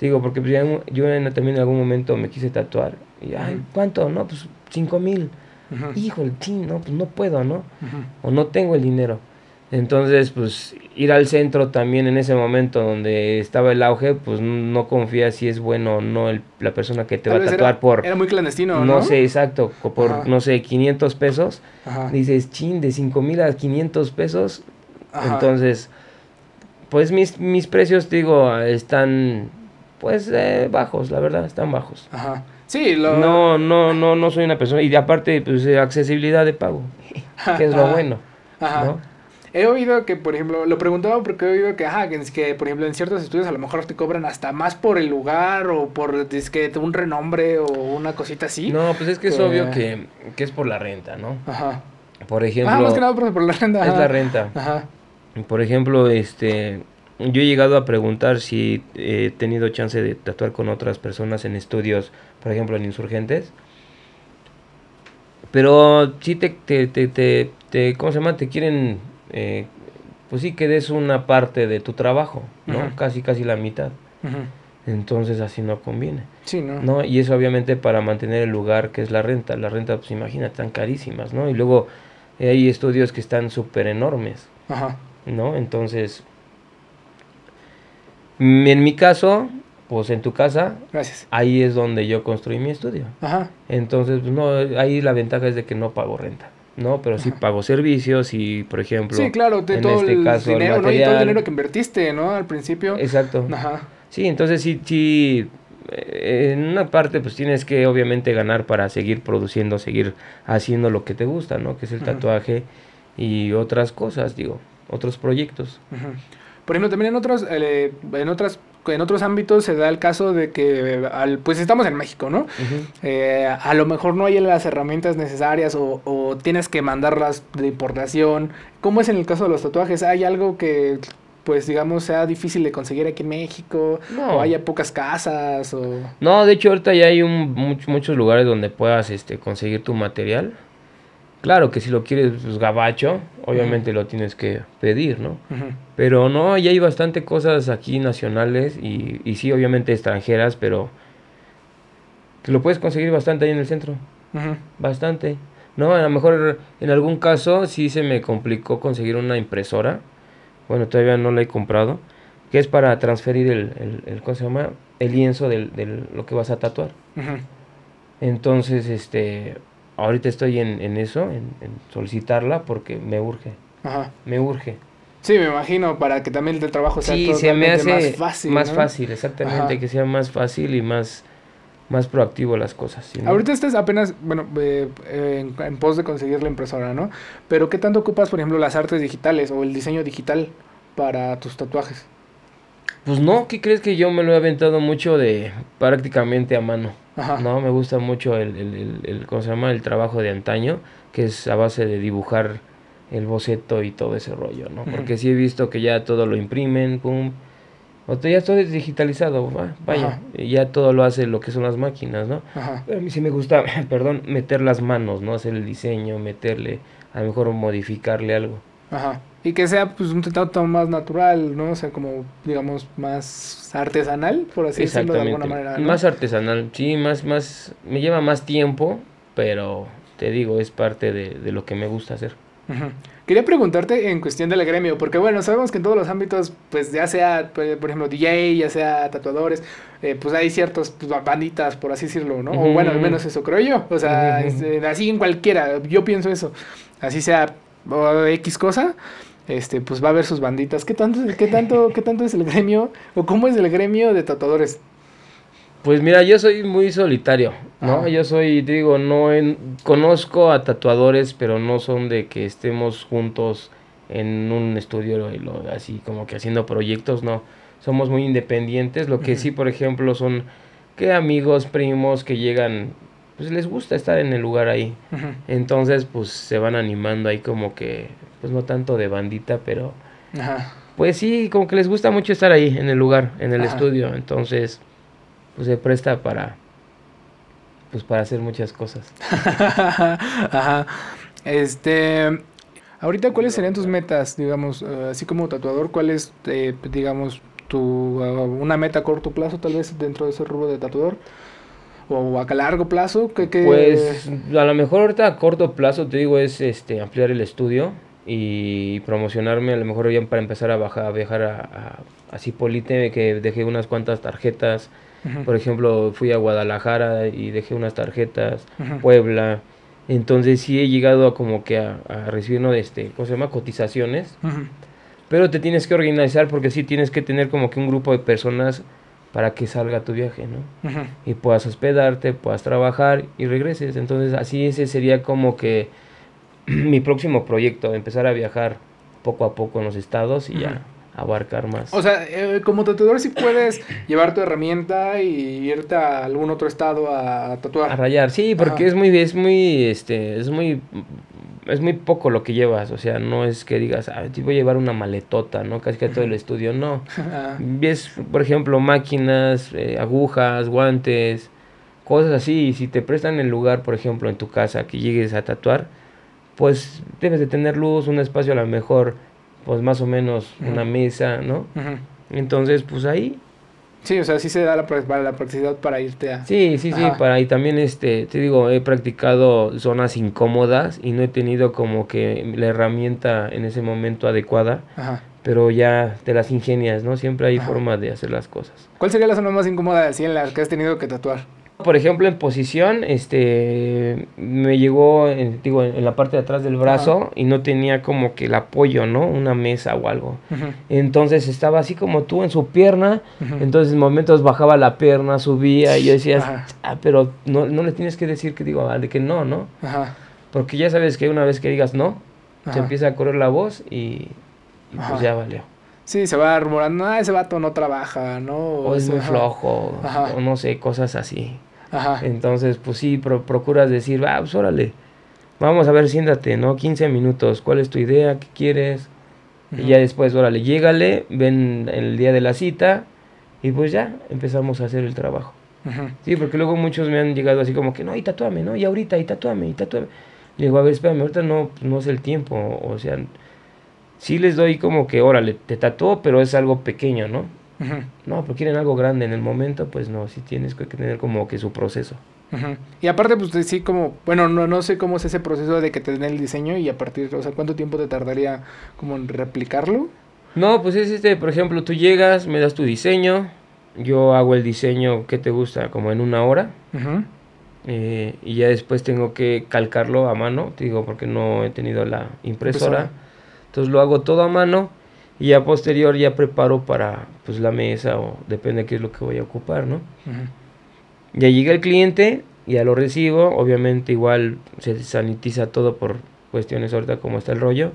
Digo, porque pues, yo también en algún momento me quise tatuar. Y, ay, ¿cuánto? No, pues cinco mil. Híjole, sí, no, pues no puedo, ¿no? O no tengo el dinero. Entonces, pues ir al centro también en ese momento donde estaba el auge, pues no confía si es bueno o no el, la persona que te va a tatuar por... Era muy clandestino, ¿no? No sé, exacto, por, no sé, 500 pesos. Dices, chin, de 5 mil a 500 pesos. Entonces, pues mis, mis precios, digo, están pues eh, bajos, la verdad, están bajos. Ajá. Sí, lo... No, no, no, no soy una persona, y aparte, pues eh, accesibilidad de pago, que es lo bueno, Ajá. He oído que, por ejemplo, lo preguntaba porque he oído que, ajá, que, que, por ejemplo, en ciertos estudios a lo mejor te cobran hasta más por el lugar o por es que un renombre o una cosita así. No, pues es que, es obvio que, que, es por la renta, ¿no? Ajá. Por ejemplo... Ah, más que nada por, la renta. Es la renta. Ajá. Por ejemplo, este, yo he llegado a preguntar si he tenido chance de tatuar con otras personas en estudios, por ejemplo en insurgentes. Pero sí te, te, te, te, ¿cómo se llama? Te quieren, eh, pues sí que des una parte de tu trabajo, ¿no? Casi, casi la mitad. Entonces así no conviene. Sí, ¿no? ¿no? Y eso obviamente para mantener el lugar que es la renta. La renta, pues imagina, tan carísimas, ¿no? Y luego eh, hay estudios que están súper enormes, Ajá. ¿no? Entonces, en mi caso, pues en tu casa, Gracias. ahí es donde yo construí mi estudio. Ajá. Entonces, pues, no, ahí la ventaja es de que no pago renta, ¿no? Pero sí pago servicios y, por ejemplo, Sí, claro, de en todo este el caso, el dinero, ¿no? Y todo el dinero que invertiste, ¿no? Al principio. exacto. Ajá. Sí, entonces sí, sí, eh, en una parte pues tienes que obviamente ganar para seguir produciendo, seguir haciendo lo que te gusta, ¿no? Que es el tatuaje y otras cosas, digo, otros proyectos. Ujú. Por ejemplo, también en otros, eh, en otras, en otros ámbitos se da el caso de que, eh, al, pues estamos en México, ¿no? Eh, a lo mejor no hay las herramientas necesarias o, o tienes que mandarlas de importación. ¿Cómo es en el caso de los tatuajes? ¿Hay algo que, pues digamos, sea difícil de conseguir aquí en México? No. ¿O haya pocas casas? O... No, de hecho ahorita ya hay un, much- muchos lugares donde puedas este, conseguir tu material. Claro que si lo quieres pues, gabacho, obviamente lo tienes que pedir, ¿no? Pero no, ya hay bastante cosas aquí nacionales y, y sí, obviamente extranjeras, pero que lo puedes conseguir bastante ahí en el centro. Bastante. No, a lo mejor en algún caso sí se me complicó conseguir una impresora. Bueno, todavía no la he comprado. Que es para transferir el, el, el- ¿cómo se llama? El lienzo del, del- lo que vas a tatuar. Entonces, este, ahorita estoy en, en eso, en, en solicitarla porque me urge. Ajá. Me urge. Sí, me imagino, para que también el trabajo sea Sí, se me hace más fácil. más ¿no? fácil, exactamente, Ajá. que sea más fácil y más, más proactivo las cosas. Ahorita estás apenas, bueno, eh, eh, en, en pos de conseguir la impresora, ¿no? Pero ¿qué tanto ocupas, por ejemplo, las artes digitales o el diseño digital para tus tatuajes? Pues no, ¿qué crees que yo me lo he aventado mucho de prácticamente a mano? Ajá. No, me gusta mucho el, el, el, el- ¿cómo se llama? El trabajo de antaño, que es a base de dibujar el boceto y todo ese rollo, ¿no? Porque sí he visto que ya todo lo imprimen, pum, o te- ya todo es digitalizado, va, vaya, Ajá. ya todo lo hace lo que son las máquinas, ¿no? Ajá. Pero a mí sí me gusta, perdón, meter las manos, ¿no? Hacer el diseño, meterle, a lo mejor modificarle algo. Ajá. Y que sea pues un trato más natural, ¿no? O sea, como digamos más artesanal, por así decirlo de alguna manera. ¿no? Más artesanal, sí, más, más, me lleva más tiempo, pero te digo, es parte de, de lo que me gusta hacer. Quería preguntarte en cuestión del gremio, porque bueno, sabemos que en todos los ámbitos, pues ya sea, pues, por ejemplo, DJ, ya sea tatuadores, eh, pues hay ciertas pues, ba- banditas, por así decirlo, ¿no? O bueno, al menos eso creo yo. O sea, este, así en cualquiera, yo pienso eso. Así sea o X cosa, este, pues va a haber sus banditas. ¿Qué tanto, qué tanto, qué tanto es el gremio? ¿O cómo es el gremio de tatuadores? Pues mira, yo soy muy solitario, ¿no? Ajá. Yo soy, digo, no en- conozco a tatuadores, pero no son de que estemos juntos en un estudio y lo- así como que haciendo proyectos, no. Somos muy independientes, lo que sí, por ejemplo, son que amigos, primos que llegan, pues les gusta estar en el lugar ahí. Entonces, pues se van animando ahí como que, pues no tanto de bandita, pero Ajá. pues sí, como que les gusta mucho estar ahí en el lugar, en el Ajá. estudio. Entonces, pues se presta para, pues para hacer muchas cosas. Ajá. Este. Ahorita, ¿cuáles serían tus metas, digamos, eh, así como tatuador? ¿Cuál es, eh, digamos, tu uh, una meta a corto plazo, tal vez dentro de ese rubro de tatuador? ¿O a largo plazo? ¿Qué, qué- Pues a lo mejor ahorita a corto plazo, te digo, es este ampliar el estudio y promocionarme, a lo mejor ya para empezar a, bajar, a viajar a, a, a Cipolite, que dejé unas cuantas tarjetas. Por ejemplo, fui a Guadalajara y dejé unas tarjetas. Puebla. Entonces sí he llegado a como que a, a recibir, ¿no? de este, ¿cómo se llama? Cotizaciones. Pero te tienes que organizar porque sí tienes que tener como que un grupo de personas para que salga tu viaje, ¿no? Y puedas hospedarte, puedas trabajar y regreses. Entonces así ese sería como que mi próximo proyecto, empezar a viajar poco a poco en los estados y ya abarcar más. O sea, eh, como tatuador sí puedes llevar tu herramienta y irte a algún otro estado a tatuar. A rayar, sí, porque Ajá. es muy, es muy, este, es muy, es muy poco lo que llevas, o sea, no es que digas, ah, te voy a llevar una maletota, ¿no? Casi que todo el estudio, no. Ves, por ejemplo, máquinas, eh, agujas, guantes, cosas así, y si te prestan el lugar, por ejemplo, en tu casa, que llegues a tatuar, pues debes de tener luz, un espacio a lo mejor, pues más o menos una mesa, ¿no? Entonces, pues ahí, Sí, o sea, sí se da la, para la practicidad para irte a... Sí, sí, sí, para y también, este, te digo, he practicado zonas incómodas y no he tenido como que la herramienta en ese momento adecuada, Ajá. pero ya te las ingenias, ¿no? Siempre hay forma de hacer las cosas. ¿Cuál sería la zona más incómoda así en la que has tenido que tatuar? Por ejemplo, en posición, este, me llegó, en, digo, en la parte de atrás del brazo y no tenía como que el apoyo, ¿no? Una mesa o algo. Entonces estaba así como tú en su pierna, entonces en momentos bajaba la pierna, subía y yo decía, ah, pero no, no le tienes que decir que digo, ah, de que no, ¿no? Porque ya sabes que una vez que digas no, se empieza a correr la voz y, pues ya valió. Sí, se va rumorando, ah, ese vato no trabaja, ¿no? O, es muy flojo, o no sé, cosas así. Ajá. Entonces, pues sí, procuras decir, va, pues órale, vamos a ver, siéntate, ¿no? 15 minutos, ¿cuál es tu idea? ¿Qué quieres? Y ya después, órale, llégale, ven el día de la cita y pues ya empezamos a hacer el trabajo. Sí, porque luego muchos me han llegado así como que, no, y tatúame, ¿no? Y ahorita, y tatúame, y tatúame. Le digo, a ver, espérame, ahorita no, no es el tiempo, o sea, sí les doy como que, órale, te tatuó, pero es algo pequeño, ¿no? No, pero quieren algo grande en el momento, pues no, sí tienes que tener como que su proceso. Y aparte, pues sí, como, bueno, no, no sé cómo es ese proceso de que te den el diseño y a partir, o sea, ¿cuánto tiempo te tardaría como en replicarlo? No, pues es este, por ejemplo, tú llegas, me das tu diseño, yo hago el diseño que te gusta como en una hora. Eh, y ya después tengo que calcarlo a mano, digo, porque no he tenido la impresora. Entonces lo hago todo a mano y a posterior ya preparo para pues la mesa o depende de qué es lo que voy a ocupar, ¿no? Ya llega el cliente, ya lo recibo, obviamente igual se sanitiza todo por cuestiones ahorita como está el rollo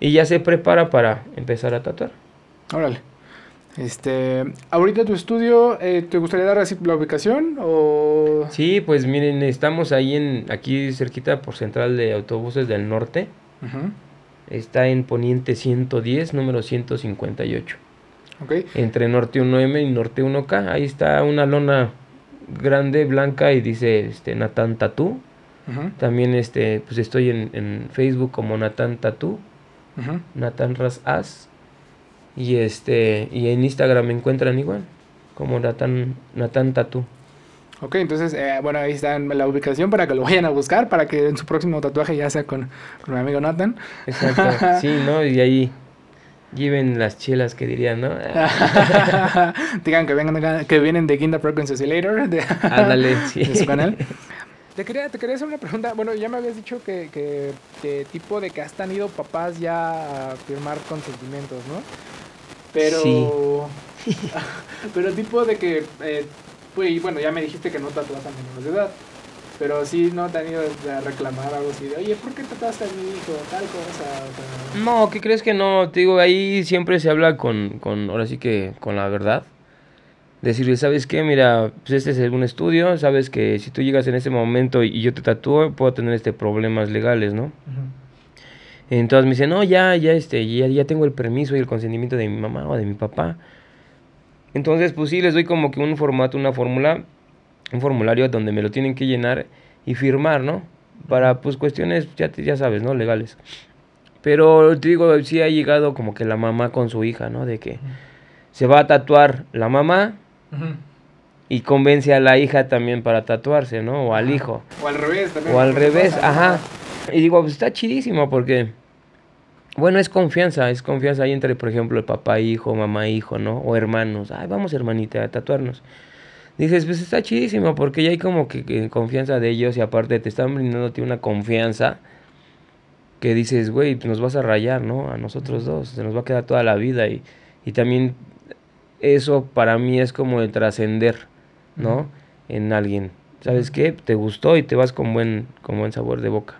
y ya se prepara para empezar a tatuar. Órale. Este, ahorita tu estudio, eh, ¿te gustaría dar así la ubicación o...? Sí, pues miren, estamos ahí en, aquí cerquita por Central de Autobuses del Norte. Está en Poniente 110, número 158. Okay. Entre Norte 1M y Norte 1K. Ahí está una lona grande, blanca, y dice este, Natán Tatú. También este, pues estoy en, Facebook como Natán Tatú. Natán Ras As. Y este, y en Instagram me encuentran igual, como Natán, Natán Tatú. Ok, entonces, eh, bueno, ahí está la ubicación para que lo vayan a buscar, para que en su próximo tatuaje ya sea con, mi amigo Nathan. Exacto, sí, ¿no? Y ahí lleven las chelas que dirían, ¿no? Digan que, vengan, que vienen de Ginda Frequency Later, de, Ándale, sí. de su canal. Te quería, te quería hacer una pregunta. Bueno, ya me habías dicho que, que, tipo de que has tenido papás ya a firmar consentimientos, ¿no? Pero. Sí. pero tipo de que eh, y bueno, ya me dijiste que no tatuas a menores de edad. Pero sí, ¿no te han ido a reclamar algo así de, oye, ¿por qué tatuaste a mi hijo? Tal cosa. No, ¿qué crees que no? Te digo, ahí siempre se habla con, con, ahora sí que con la verdad. Decirle, ¿sabes qué? Mira, pues este es un estudio, sabes que si tú llegas en ese momento y yo te tatúo, puedo tener este problemas legales, ¿no? Entonces me dice, no, ya, ya, este, ya, ya tengo el permiso y el consentimiento de mi mamá o de mi papá. Entonces, pues sí, les doy como que un formato, una fórmula, un formulario donde me lo tienen que llenar y firmar, ¿no? Para, pues, cuestiones, ya, ya sabes, ¿no? Legales. Pero te digo, sí ha llegado como que la mamá con su hija, ¿no? De que se va a tatuar la mamá y convence a la hija también para tatuarse, ¿no? O al hijo. O al revés también. O al revés, ajá. Y digo, pues está chidísimo porque bueno, es confianza, es confianza ahí entre, por ejemplo, el papá, hijo, mamá, hijo, ¿no? O hermanos. Ay, vamos, hermanita, a tatuarnos. Dices, pues está chidísimo, porque ya hay como que, confianza de ellos y aparte te están brindándote una confianza que dices, güey, nos vas a rayar, ¿no? A nosotros dos, se nos va a quedar toda la vida y, y también eso para mí es como de trascender, ¿no? En alguien. ¿Sabes qué? Te gustó y te vas con buen, con buen sabor de boca.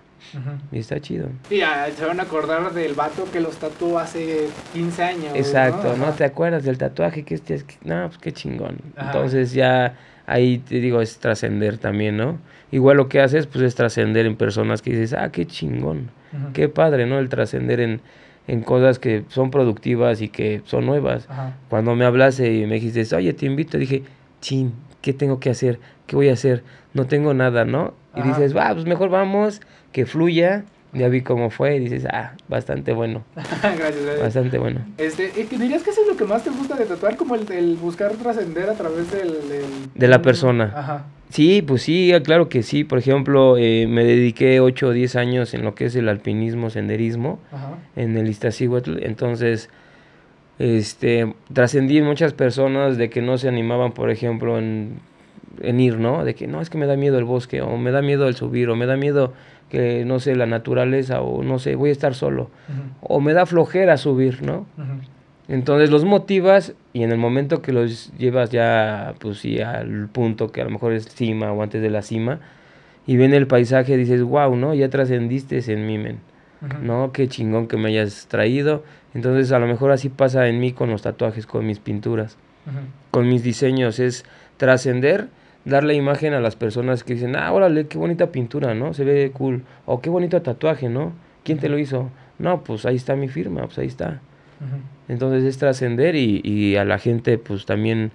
Y está chido. Y se van a acordar del vato que los tatuó hace 15 años. Exacto, ¿no? ¿Te acuerdas del tatuaje que este No, pues qué chingón. Entonces ya ahí te digo, es trascender también, ¿no? Igual lo que haces, pues es trascender en personas que dices, ah, qué chingón. Qué padre, ¿no? El trascender en, en cosas que son productivas y que son nuevas. Cuando me hablaste y me dijiste, oye, te invito, dije, chin, ¿qué tengo que hacer? ¿Qué voy a hacer? No tengo nada, ¿no? Y dices, va, pues mejor vamos que fluya ya vi cómo fue y dices, ah, bastante bueno. gracias, Bastante bueno. Este, ¿Dirías que eso es lo que más te gusta de tatuar? Como el, buscar trascender a través del, De la persona. Ajá. Sí, pues sí, claro que sí. Por ejemplo, eh, me dediqué 8 o 10 años en lo que es el alpinismo, senderismo, en el Iztaccíhuatl. Entonces, este, trascendí muchas personas de que no se animaban, por ejemplo, en, en, ir, ¿no? De que no, es que me da miedo el bosque, o me da miedo el subir, o me da miedo que, no sé, la naturaleza, o no sé, voy a estar solo, o me da flojera subir, ¿no? Entonces los motivas y en el momento que los llevas ya, pues sí, al punto que a lo mejor es cima o antes de la cima, y ven el paisaje, dices, wow, ¿no? Ya trascendiste en mí, men. ¿No? Qué chingón que me hayas traído. Entonces a lo mejor así pasa en mí con los tatuajes, con mis pinturas, con mis diseños. Es trascender, darle imagen a las personas que dicen, ah, órale, qué bonita pintura, ¿no? Se ve cool. O qué bonito tatuaje, ¿no? ¿Quién te lo hizo? No, pues ahí está mi firma, pues ahí está. Entonces es trascender y, y, a la gente pues también,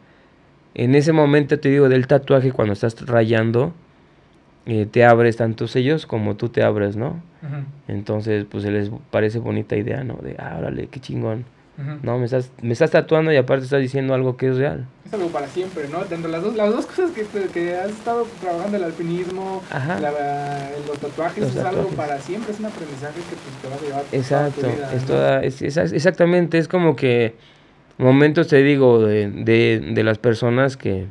en ese momento te digo del tatuaje, cuando estás rayando, eh, te abres tanto ellos como tú te abres, ¿no? Entonces pues se les parece bonita idea, ¿no? De, ah, órale, qué chingón. No, me estás, me estás tatuando y aparte estás diciendo algo que es real. Es algo para siempre, ¿no? Dentro las dos, las dos cosas que, que has estado trabajando, el alpinismo, los tatuajes, es algo para siempre, es un aprendizaje que pues, te va a llevar Exacto, toda tu vida, es, toda, es, exactamente, es como que momentos, te digo, de, de, de las personas que,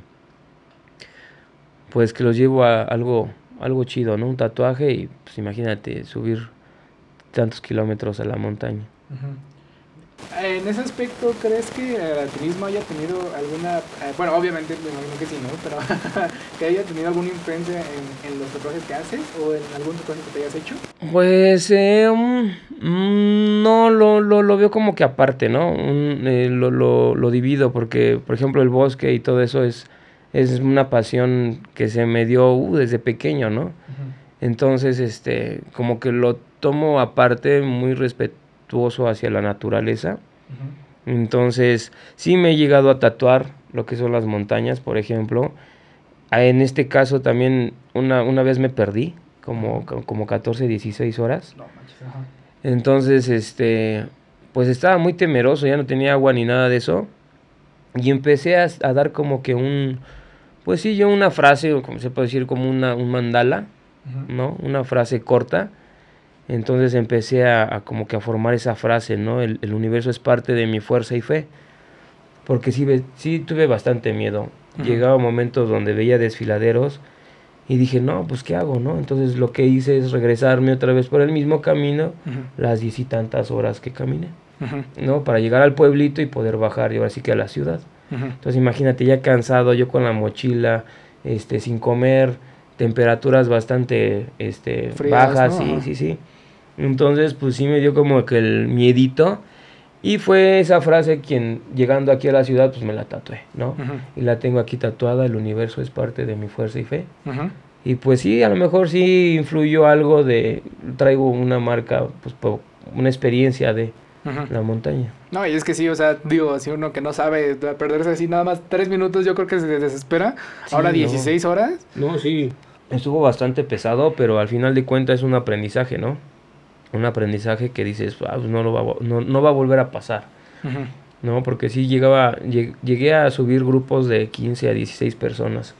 pues que los llevo a algo, algo chido, ¿no? Un tatuaje y pues imagínate subir tantos kilómetros a la montaña. En ese aspecto, ¿crees que el alpinismo haya tenido alguna, eh, bueno, obviamente me imagino que sí, ¿no? Pero que haya tenido alguna influencia en, los tatuajes que haces o en algún tatuaje que te hayas hecho? Pues eh, mm, no, lo, lo, lo, veo como que aparte, ¿no? Eh, lo, lo, lo, divido porque, por ejemplo, el bosque y todo eso es, es una pasión que se me dio uh, desde pequeño, ¿no? Entonces, este, como que lo tomo aparte, muy respetuoso hacia la naturaleza. Entonces, sí me he llegado a tatuar lo que son las montañas, por ejemplo. Ah, en este caso también una, una vez me perdí, como, como 14, 16 horas. Entonces, este, pues estaba muy temeroso, ya no tenía agua ni nada de eso. Y empecé a, dar como que un, pues sí, yo una frase, como se puede decir, como una, un mandala, ¿no? Una frase corta entonces empecé a, como que a formar esa frase, ¿no? El, universo es parte de mi fuerza y fe. Porque sí, sí tuve bastante miedo. Llegaba momentos donde veía desfiladeros y dije, no, pues ¿qué hago, no? Entonces lo que hice es regresarme otra vez por el mismo camino, las diez y tantas horas que caminé, ¿no? Para llegar al pueblito y poder bajar y ahora sí que a la ciudad. Entonces imagínate, ya cansado, yo con la mochila, este, sin comer, temperaturas bastante este, bajas, sí, sí, sí. Entonces, pues sí me dio como que el miedito. Y fue esa frase quien, llegando aquí a la ciudad, pues me la tatué, ¿no? Y la tengo aquí tatuada, el universo es parte de mi fuerza y fe. Y pues sí, a lo mejor sí influyó algo de, traigo una marca, pues una experiencia de la montaña. No, y es que sí, o sea, digo, si uno que no sabe perderse así nada más tres minutos, yo creo que se desespera. Ahora 16 horas. No, sí, estuvo bastante pesado, pero al final de cuentas es un aprendizaje, ¿no? Un aprendizaje que dices, ah, pues no, lo va, no, no, va a volver a pasar. ¿No? Porque sí llegaba, llegué a subir grupos de 15 a 16 personas.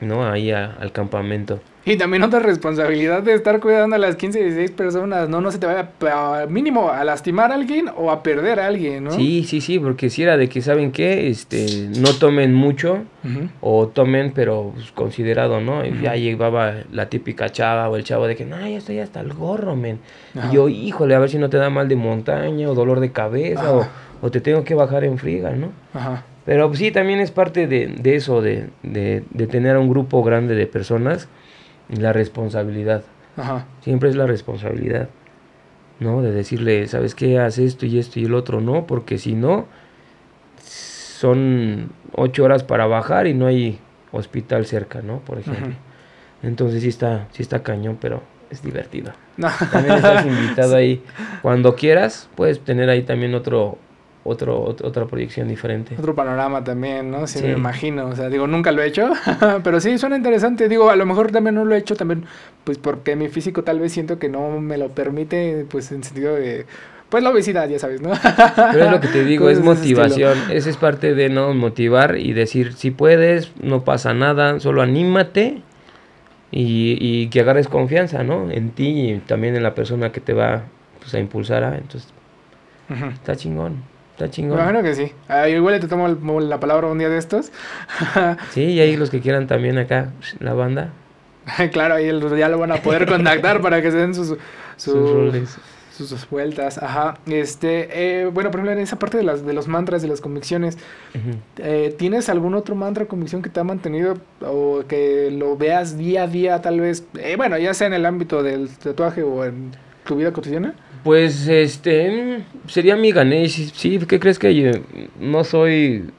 ¿No? Ahí al campamento. Y también otra responsabilidad de estar cuidando a las 15, 16 personas, ¿no? No se te vaya a, mínimo a lastimar a alguien o a perder a alguien, ¿no? Sí, sí, sí, porque si era de que, ¿saben qué? Este, no tomen mucho o tomen, pero pues, considerado, ¿no? Ya llevaba la típica chava o el chavo de que, no, ya estoy hasta el gorro, men. Y yo, híjole, a ver si no te da mal de montaña o dolor de cabeza o, o, te tengo que bajar en friga, ¿no? Ajá. Pero pues, sí, también es parte de, de eso, de, de, de tener un grupo grande de personas la responsabilidad. Ajá. Siempre es la responsabilidad. ¿No? De decirle, ¿sabes qué? Haz esto y esto y el otro. No, porque si no, son ocho horas para bajar y no hay hospital cerca, ¿no? Por ejemplo. Entonces sí está, sí está cañón, pero es divertido. También estás invitado ahí. Cuando quieras, puedes tener ahí también otro, otro, otra proyección diferente. Otro panorama también, ¿no? Sí, me imagino. O sea, digo, nunca lo he hecho, pero sí, suena interesante. Digo, a lo mejor también no lo he hecho también, pues porque mi físico tal vez siento que no me lo permite, pues en sentido de... Pues la obesidad, ya sabes, ¿no? Pero es lo que te digo, es motivación. Esa es parte de no motivar y decir, si puedes, no pasa nada, solo anímate y, y que agarres confianza, ¿no? En ti y también en la persona que te va pues, a impulsar a. Entonces, está chingón. Está chingón. Bueno que sí. igual te tomo la palabra un día de estos. sí, y ahí los que quieran también acá, la banda. claro, ahí ya lo van a poder contactar para que se den sus, sus, sus, vueltas. Ajá. Este, eh, bueno, por ejemplo, en esa parte de, las, de los mantras, de las convicciones, eh, ¿tienes algún otro mantra o convicción que te ha mantenido o que lo veas día a día, tal vez? Eh, bueno, ya sea en el ámbito del tatuaje o en tu vida cotidiana. Pues este sería mi Ganesh. Sí, ¿qué crees que yo no soy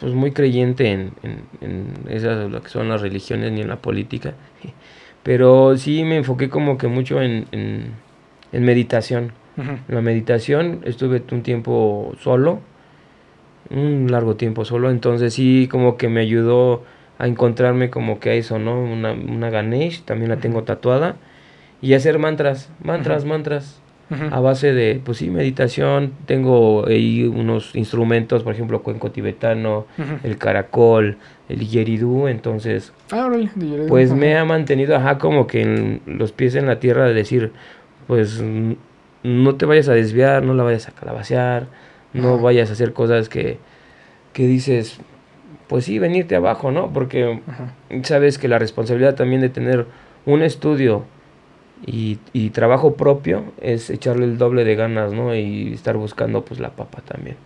pues muy creyente en, en, esas lo que son las religiones ni en la política? Pero sí me enfoqué como que mucho en, en, meditación. La meditación estuve un tiempo solo, un largo tiempo solo, entonces sí como que me ayudó a encontrarme como que a eso, ¿no? Una, una Ganesh, también la tengo tatuada, y hacer mantras, mantras, mantras a base de, pues sí, meditación. Tengo ahí unos instrumentos, por ejemplo, cuenco tibetano, el caracol, el yeridú, entonces, ah, pues me ha mantenido, ajá, como que en los pies en la tierra de decir, pues no te vayas a desviar, no la vayas a calabacear, no vayas a hacer cosas que, que dices, pues sí, venirte abajo, ¿no? Porque sabes que la responsabilidad también de tener un estudio y, y, trabajo propio es echarle el doble de ganas, ¿no? Y estar buscando pues la papa también.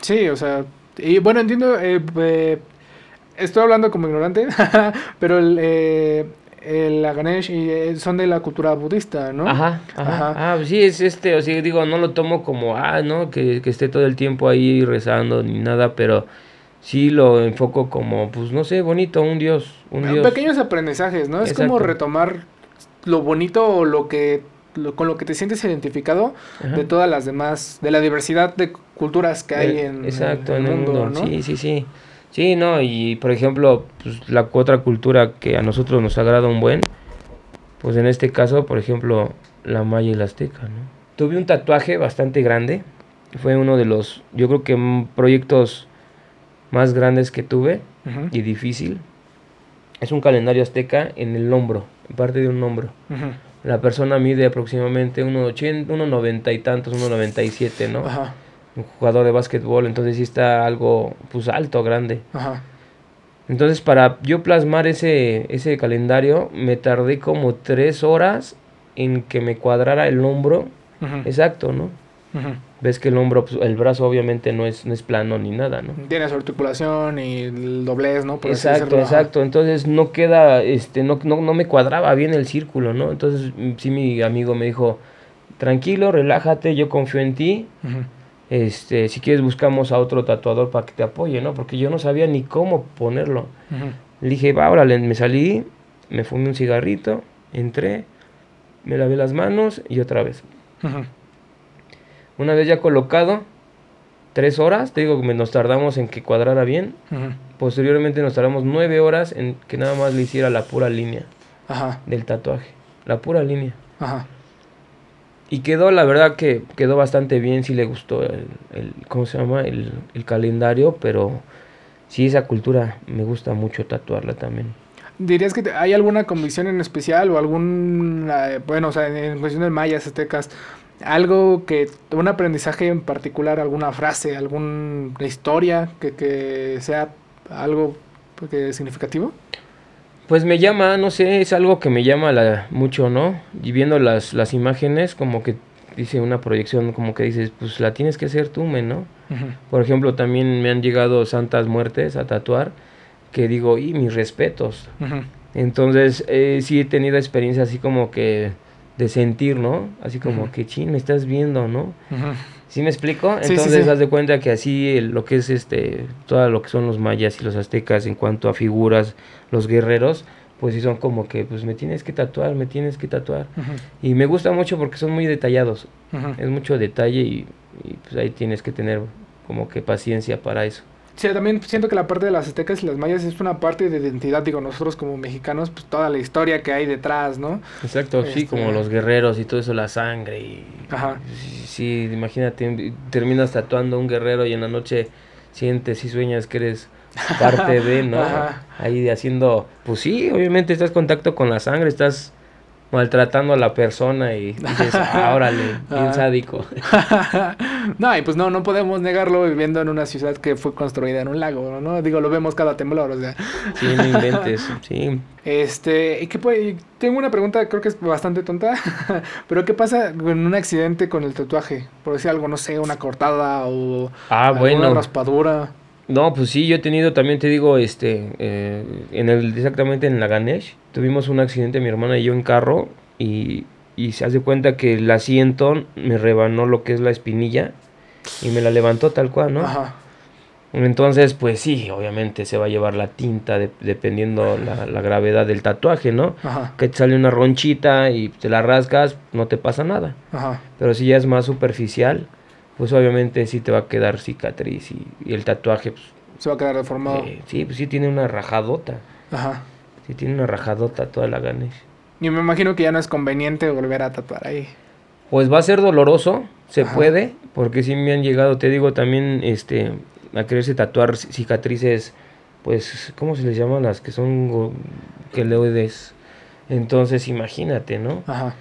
Sí, o sea, y bueno, entiendo, eh, eh, estoy hablando como ignorante, pero el, eh, el Ganesh y, son de la cultura budista, ¿no? Ajá, ajá. Ah, pues sí, es este, o sea, digo, no lo tomo como, ah, ¿no? Que, que esté todo el tiempo ahí rezando ni nada, pero sí lo enfoco como, pues no sé, bonito, un dios, un dios. Pequeños aprendizajes, ¿no? Es como retomar lo bonito o lo que con lo que te sientes identificado de todas las demás, de la diversidad de culturas que hay en, exacto, en el, mundo, ¿no? Sí, sí, sí. Sí, no, y por ejemplo, pues, la otra cultura que a nosotros nos agrada un buen, pues en este caso, por ejemplo, la maya y la azteca, ¿no? Tuve un tatuaje bastante grande, fue uno de los, yo creo que proyectos más grandes que tuve y difícil. Es un calendario azteca en el hombro parte de un hombro. La persona mide aproximadamente 1,80, 1,90 y tantos, 1,97, ¿no? Ajá. Un jugador de básquetbol, entonces sí está algo, pues alto, grande. Ajá. Entonces para yo plasmar ese, ese calendario me tardé como tres horas en que me cuadrara el hombro exacto, ¿no? Ves que el hombro, pues, el brazo obviamente no es, no es plano ni nada, ¿no? Tiene su articulación y el doblez, ¿no? exacto, exacto. Entonces no queda, este, no, no, no me cuadraba bien el círculo, ¿no? Entonces mm, sí mi amigo me dijo, tranquilo, relájate, yo confío en ti. Este, si quieres buscamos a otro tatuador para que te apoye, ¿no? Porque yo no sabía ni cómo ponerlo. Le dije, va, órale, me salí, me fumé un cigarrito, entré, me lavé las manos y otra vez. Una vez ya colocado, tres horas, te digo que nos tardamos en que cuadrara bien. Posteriormente nos tardamos nueve horas en que nada más le hiciera la pura línea del tatuaje. La pura línea. Y quedó, la verdad que quedó bastante bien, sí le gustó el, ¿cómo se llama? El, calendario, pero sí esa cultura me gusta mucho tatuarla también. ¿Dirías que hay alguna convicción en especial o algún, eh, bueno, o sea, en cuestión de mayas, aztecas, algo que, un aprendizaje en particular, alguna frase, alguna historia que, que sea algo que, significativo? Pues me llama, no sé, es algo que me llama la, mucho, ¿no? Y viendo las, las imágenes, como que dice una proyección, como que dices, pues la tienes que hacer tú, ¿no? Por ejemplo, también me han llegado santas muertes a tatuar, que digo, y mis respetos. Entonces, eh, sí he tenido experiencias así como que de sentir, ¿no? Así como que, ching, me estás viendo, ¿no? ¿Sí me explico? Entonces, haz de cuenta que así lo que es este, todo lo que son los mayas y los aztecas en cuanto a figuras, los guerreros, pues sí son como que, pues me tienes que tatuar, me tienes que tatuar. Y me gusta mucho porque son muy detallados. Es mucho detalle y y pues ahí tienes que tener como que paciencia para eso. Sí, también siento que la parte de las aztecas y las mayas es una parte de identidad, digo, nosotros como mexicanos, pues toda la historia que hay detrás, ¿no? Exacto, sí, como Este- los guerreros y todo eso, la sangre y... Ajá. Sí, sí, imagínate, terminas tatuando a un guerrero y en la noche sientes y sueñas que eres parte de, ¿no? Ajá. Ahí haciendo, pues sí, obviamente estás en contacto con la sangre, estás maltratando a la persona y dices, ah, órale, bien Ajá. sádico. no, y pues no, no podemos negarlo viviendo en una ciudad que fue construida en un lago, ¿no? Digo, lo vemos cada temblor, o sea. Sí, no inventes, sí. Este, y qué puede- tengo una pregunta, creo que es bastante tonta, pero ¿qué pasa con un accidente con el tatuaje? Por decir algo, no sé, una cortada o Ah, alguna bueno. raspadura. No, pues sí, yo he tenido, también te digo, este, eh, en el, exactamente en la Ganesh, tuvimos un accidente mi hermana y yo en carro y, y se hace cuenta que el asiento me rebanó lo que es la espinilla y me la levantó tal cual, ¿no? Ajá. Entonces, pues sí, obviamente se va a llevar la tinta de- dependiendo la, la gravedad del tatuaje, ¿no? Ajá. Que te sale una ronchita y te la rasgas, no te pasa nada. Ajá. Pero si ya es más superficial, pues obviamente sí te va a quedar cicatriz y, y el tatuaje, pues, Se va a quedar deformado. eh, sí, pues sí tiene una rajadota. Ajá. Sí tiene una rajadota toda la Ganesh. Y me imagino que ya no es conveniente volver a tatuar ahí. Pues va a ser doloroso, se Ajá. puede, porque sí me han llegado, te digo, también este a quererse tatuar ci- cicatrices, pues, ¿cómo se les llaman las que son queloides? Entonces, imagínate, ¿no? Ajá.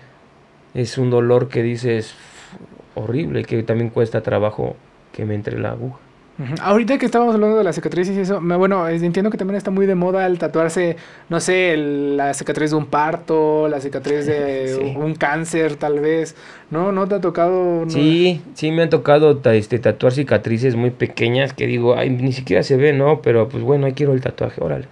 Es un dolor que dices horrible, que también cuesta trabajo que me entre la aguja. Ahorita que estábamos hablando de las cicatrices y eso, me- bueno, entiendo que también está muy de moda el tatuarse, no sé, el- la cicatriz de un parto, la cicatriz de Sí. un cáncer, tal vez. ¿No? ¿No te ha tocado? no? Sí, sí me han tocado este, tatuar cicatrices muy pequeñas que digo, ay, ni siquiera se ve, ¿no? Pero pues bueno, ahí quiero el tatuaje, órale.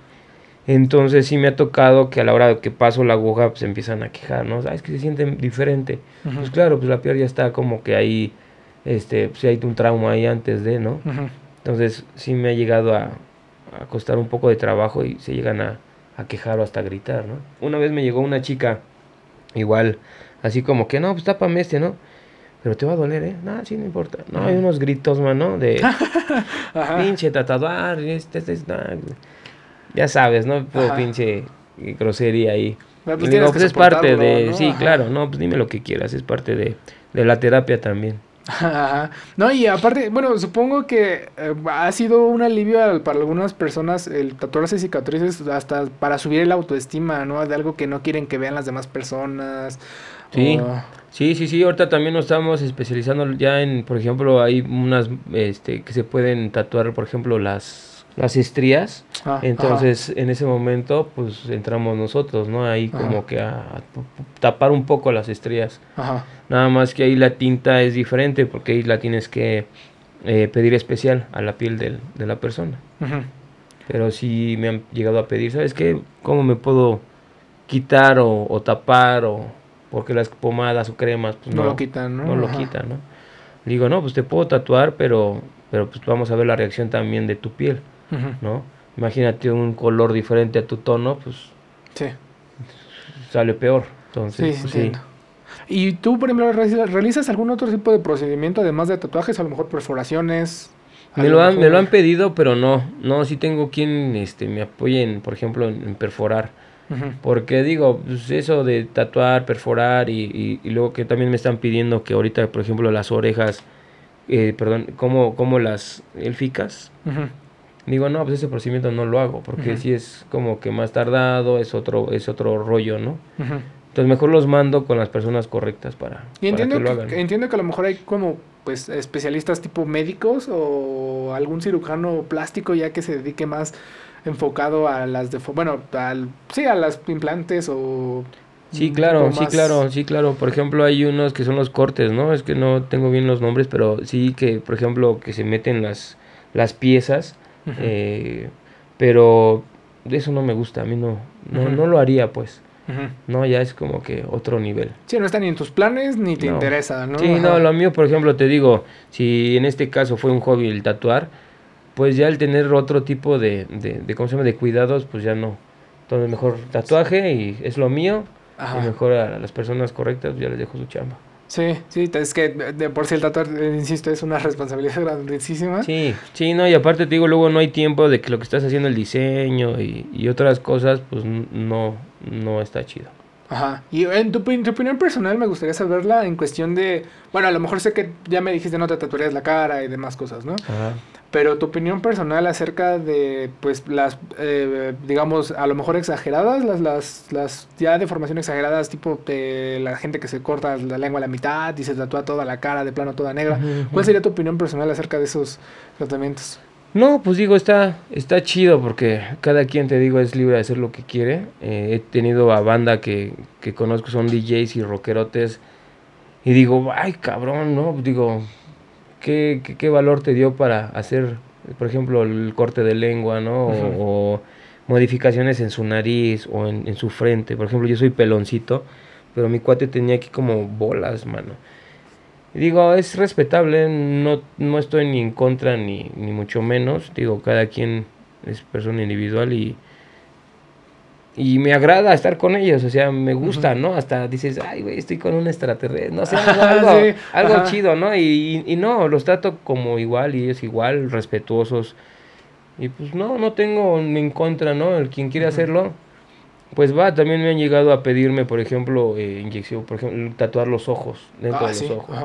Entonces sí me ha tocado que a la hora de que paso la aguja pues empiezan a quejar, ¿no? Ah, es que se sienten diferente. Pues claro, pues la piel ya está como que ahí, este, pues hay un trauma ahí antes de, ¿no? Entonces sí me ha llegado a, a costar un poco de trabajo y se llegan a, a quejar o hasta gritar, ¿no? Una vez me llegó una chica, igual, así como que, no, pues tápame este, ¿no? Pero te va a doler, ¿eh? No, sí, no importa. No, hay unos gritos, mano, de pinche tatuar, este, este, este. Ya sabes, ¿no? Ajá. pinche grosería ahí. Y pues, digo, pues es parte de, ¿no? sí, Ajá. claro, no, pues dime lo que quieras, es parte de, de la terapia también. Ajá. No, y aparte, bueno, supongo que eh, ha sido un alivio al- para algunas personas el tatuarse cicatrices hasta para subir el autoestima, ¿no? De algo que no quieren que vean las demás personas. Sí. o- Sí, sí, sí, ahorita también nos estamos especializando ya en, por ejemplo, hay unas este, que se pueden tatuar, por ejemplo, las, las estrías. Ah, Entonces, en ese momento, pues entramos nosotros, ¿no? Ahí Ajá. como que a, tapar un poco las estrías. Ajá. Nada más que ahí la tinta es diferente porque ahí la tienes que eh, pedir especial a la piel del- de la persona. Pero sí me han llegado a pedir, ¿sabes qué? ¿Cómo me puedo quitar o, o tapar o porque las pomadas o cremas pues No no, lo quitan, ¿no? no lo quitan, ¿no? Digo, no, pues te puedo tatuar, pero pero pues vamos a ver la reacción también de tu piel, ¿no? Imagínate un color diferente a tu tono, pues Sí. sale peor. Sí, Entonces, sí. entiendo. ¿Y tú, por ejemplo, realizas- algún otro tipo de procedimiento además de tatuajes? A lo mejor perforaciones. Me lo, han, me lo han pedido, pero no, no, sí tengo quien este, me apoye, en, por ejemplo, en, en perforar. Porque digo, pues eso de tatuar, perforar y, y, y luego que también me están pidiendo que ahorita, por ejemplo, las orejas, eh, perdón, como, como las élficas. Digo, no, pues ese procedimiento no lo hago, porque Ujú. si es como que más tardado, es otro, es otro rollo, ¿no? Entonces mejor los mando con las personas correctas para, Y para entiendo que lo hagan. que- entiendo que a lo mejor hay como pues especialistas tipo médicos o algún cirujano plástico ya que se dedique más enfocado a las de bueno al sí a las implantes o Sí, claro, sí, claro, sí, claro. Por ejemplo, hay unos que son los cortes, ¿no? Es que no tengo bien los nombres, pero sí que, por ejemplo, que se meten las, las piezas, Ujú. eh, pero eso no me gusta, a mí no, no, no lo haría, pues. No, ya es como que otro nivel. Sí, no está ni en tus planes ni te No. interesa, ¿no? Sí, Ajá. no, lo mío, por ejemplo, te digo, si en este caso fue un hobby el tatuar, pues ya el tener otro tipo de, de, de ¿cómo se llama?, de cuidados, pues ya no. Entonces mejor tatuaje y es lo mío, Ajá. y mejor a las personas correctas ya les dejo su chamba. Sí, sí, es que de por sí el tatuar, eh, insisto, es una responsabilidad grandísima. Sí, sí, no, y aparte te digo, luego no hay tiempo de que lo que estás haciendo el diseño y, y otras cosas, pues no, no está chido. Ajá. Y en tu, opinión personal me gustaría saberla en cuestión de, bueno, a lo mejor sé que ya me dijiste no te tatuarías la cara y demás cosas, ¿no? Ajá. Pero tu opinión personal acerca de, pues, las, eh, digamos, a lo mejor exageradas, las, las, las ya deformación exageradas, tipo de la gente que se corta la lengua a la mitad y se tatúa toda la cara de plano toda negra. ¿Cuál sería tu opinión personal acerca de esos tratamientos? No, pues digo, está, está chido porque cada quien, te digo, es libre de hacer lo que quiere. Eh, he tenido a banda que, que conozco, son DJs y rockerotes, y digo, ay, cabrón, ¿no? Digo, ¿qué, qué, valor te dio para hacer, por ejemplo, el corte de lengua, ¿no? o, modificaciones en su nariz o en, en su frente. Por ejemplo, yo soy peloncito, pero mi cuate tenía aquí como bolas, mano. Digo, es respetable, no, no estoy ni en contra ni, ni mucho menos. Digo, cada quien es persona individual y, y me agrada estar con ellos, o sea, me gusta, ¿no? Hasta dices, ay, güey, estoy con un extraterrestre, no sé, algo, algo, chido, ¿no? Y, y, no, los trato como igual y ellos igual, respetuosos. Y pues no, no tengo ni en contra, ¿no? El quien quiere hacerlo, pues va, también me han llegado a pedirme, por ejemplo, eh, inyección, por ejemplo, tatuar los ojos, dentro ah, de los ojos.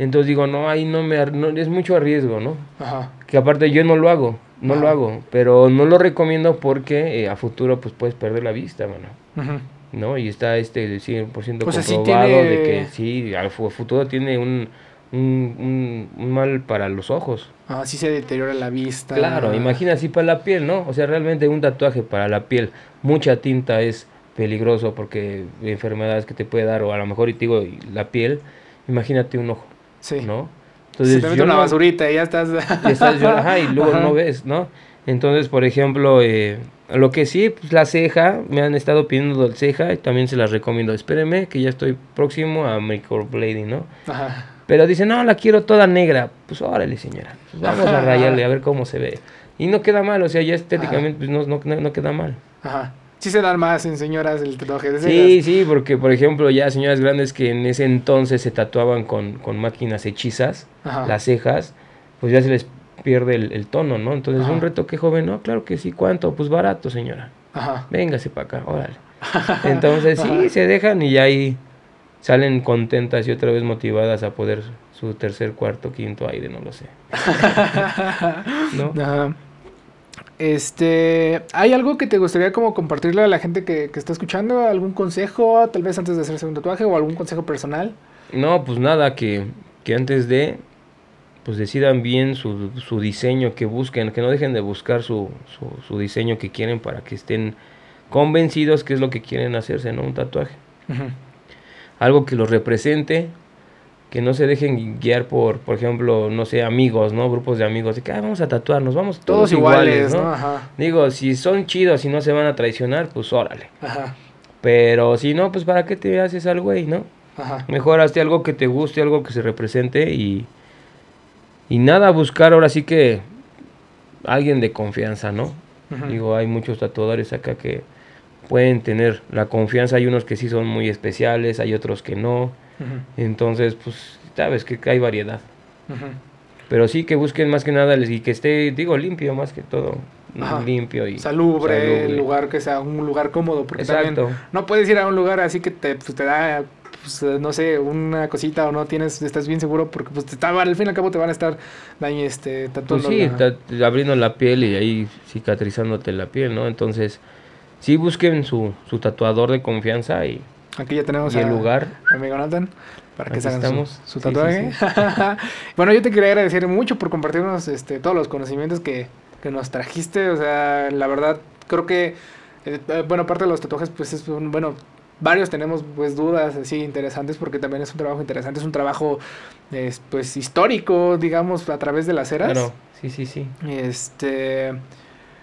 Entonces digo, no, ahí no me, es mucho riesgo, ¿no? Ajá. Que aparte yo no lo hago, no lo hago, pero no lo recomiendo porque eh, a futuro pues puedes perder la vista, mano. ¿No? Y está este 100% comprobado de que sí, al futuro tiene un, un, un, mal para los ojos. Ah, sí se deteriora la vista. Claro, imagina así para la piel, ¿no? O sea, realmente un tatuaje para la piel, mucha tinta es peligroso porque enfermedades que te puede dar, o a lo mejor, y te digo, la piel, imagínate un ojo, sí. ¿no? Entonces, se te una basurita y ya estás... ajá, y luego no ves, ¿no? Entonces, por ejemplo, eh, lo que sí, pues la ceja, me han estado pidiendo la ceja y también se las recomiendo. Espéreme que ya estoy próximo a microblading, ¿no? Ajá. Pero dice, no, la quiero toda negra. Pues órale, señora. Pues vamos a rayarle a ver cómo se ve. Y no queda mal, o sea, ya estéticamente pues no, no, no, queda mal. Ajá. Sí se dan más en señoras el tatuaje de cejas. Sí, sí, porque por ejemplo ya señoras grandes que en ese entonces se tatuaban con, con máquinas hechizas, las cejas, pues ya se les pierde el, tono, ¿no? Entonces un retoque joven, no, claro que sí, ¿cuánto? Pues barato, señora. Ajá. Véngase para acá, órale. Entonces sí, se dejan y ya ahí salen contentas y otra vez motivadas a poder su tercer, cuarto, quinto aire, no lo sé. ¿No? Este, ¿hay algo que te gustaría como compartirle a la gente que, está escuchando? ¿Algún consejo, tal vez antes de hacerse un tatuaje o algún consejo personal? No, pues nada, que, que antes de, pues decidan bien su, su, diseño, que busquen, que no dejen de buscar su, su, su, diseño que quieren para que estén convencidos que es lo que quieren hacerse, ¿no? Un tatuaje algo que los represente, que no se dejen guiar por, por ejemplo, no sé, amigos, ¿no? Grupos de amigos, de que ah, vamos a tatuarnos, vamos todos, iguales, ¿no? Digo, si son chidos y no se van a traicionar, pues órale. Ajá. Pero si no, pues ¿para qué te haces algo güey, no? Ajá. Mejor hazte algo que te guste, algo que se represente y, y nada, buscar ahora sí que alguien de confianza, ¿no? Digo, hay muchos tatuadores acá que pueden tener la confianza. Hay unos que sí son muy especiales, hay otros que no. Entonces, pues, sabes que hay variedad. Pero sí que busquen más que nada y que esté, digo, limpio más que todo. Limpio y salubre, lugar que sea un lugar cómodo. Porque Exacto. no puedes ir a un lugar así que te, pues, te da pues, no sé, una cosita o no tienes, estás bien seguro porque pues te está, al fin y al cabo te van a estar daño, este, tatuando. Pues sí, abriendo la piel y ahí cicatrizándote la piel, ¿no? Entonces, sí busquen su, su tatuador de confianza y, Aquí ya tenemos el lugar. Amigo Nathan, para que se hagan su, tatuaje. bueno, yo te quería agradecer mucho por compartirnos este, todos los conocimientos que, que nos trajiste. O sea, la verdad, creo que, eh, eh, bueno, aparte de los tatuajes, pues es un, bueno, varios tenemos pues dudas así interesantes porque también es un trabajo interesante, es un trabajo pues histórico, digamos, a través de las eras. Claro, sí, sí, sí. Este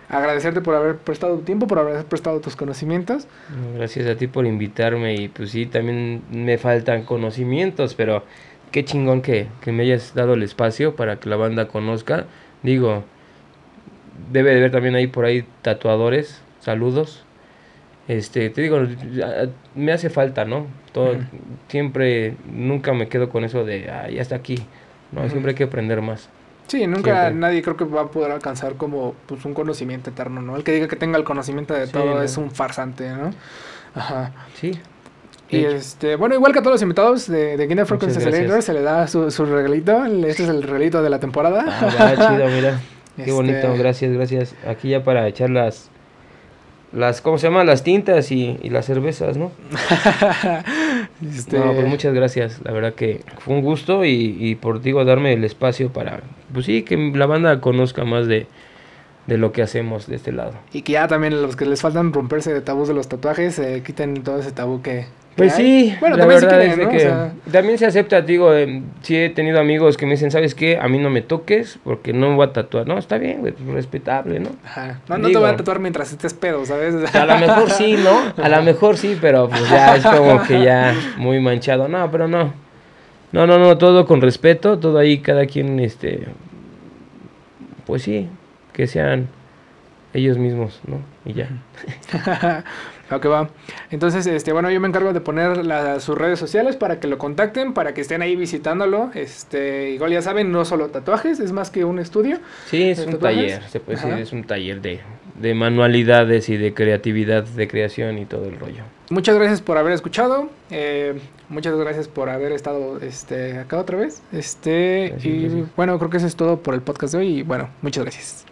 agradecerte por haber prestado tu tiempo, por haber prestado tus conocimientos. Gracias a ti por invitarme y pues sí, también me faltan conocimientos, pero qué chingón que, que me hayas dado el espacio para que la banda conozca. Digo, debe de haber también ahí por ahí tatuadores, saludos. este, te digo, me hace falta, ¿no? Todo, Siempre, nunca me quedo con eso de, ah, ya está aquí, ¿no? Siempre hay que aprender más. Sí, nunca nadie creo que va a poder alcanzar como pues un conocimiento eterno, ¿no? El que diga que tenga el conocimiento de todo es un farsante, ¿no? Ajá. Sí. Y este, bueno, igual que a todos los invitados de, de Kinder Frequency Accelerator, se le da su, su, regalito. Este es el regalito de la temporada. Ah, chido, mira. Qué bonito, este gracias, gracias. Aquí ya para echar las, las ¿cómo se llama? Las tintas y, y las cervezas, ¿no? este... No, pues muchas gracias. La verdad que fue un gusto y, y por, digo, darme el espacio para, pues sí, que la banda conozca más de, de lo que hacemos de este lado. Y que ya también los que les faltan romperse de tabús de los tatuajes, eh, quiten todo ese tabú que, pues sí, bueno, la verdad es que también se acepta, digo, eh, sí he tenido amigos que me dicen, ¿sabes qué? A mí no me toques porque no me voy a tatuar. No, está bien, güey, pues, respetable, ¿no? Ajá. No, no te voy a tatuar mientras estés pedo, ¿sabes? A lo mejor sí, ¿no? A lo mejor sí, pero pues ya es como que ya muy manchado. No, pero no. No, no, no, todo con respeto, todo ahí, cada quien, este, pues sí, que sean ellos mismos, ¿no? Y ya. Ok, va. Entonces, este, bueno, yo me encargo de poner sus redes sociales para que lo contacten, para que estén ahí visitándolo. Este, igual ya saben, no solo tatuajes, es más que un estudio. Sí, es un taller, se puede decir, es un taller de, de manualidades y de creatividad, de creación y todo el rollo. Muchas gracias por haber escuchado. Eh, muchas gracias por haber estado este, acá otra vez. Este, y bueno, creo que eso es todo por el podcast de hoy. Y bueno, muchas gracias.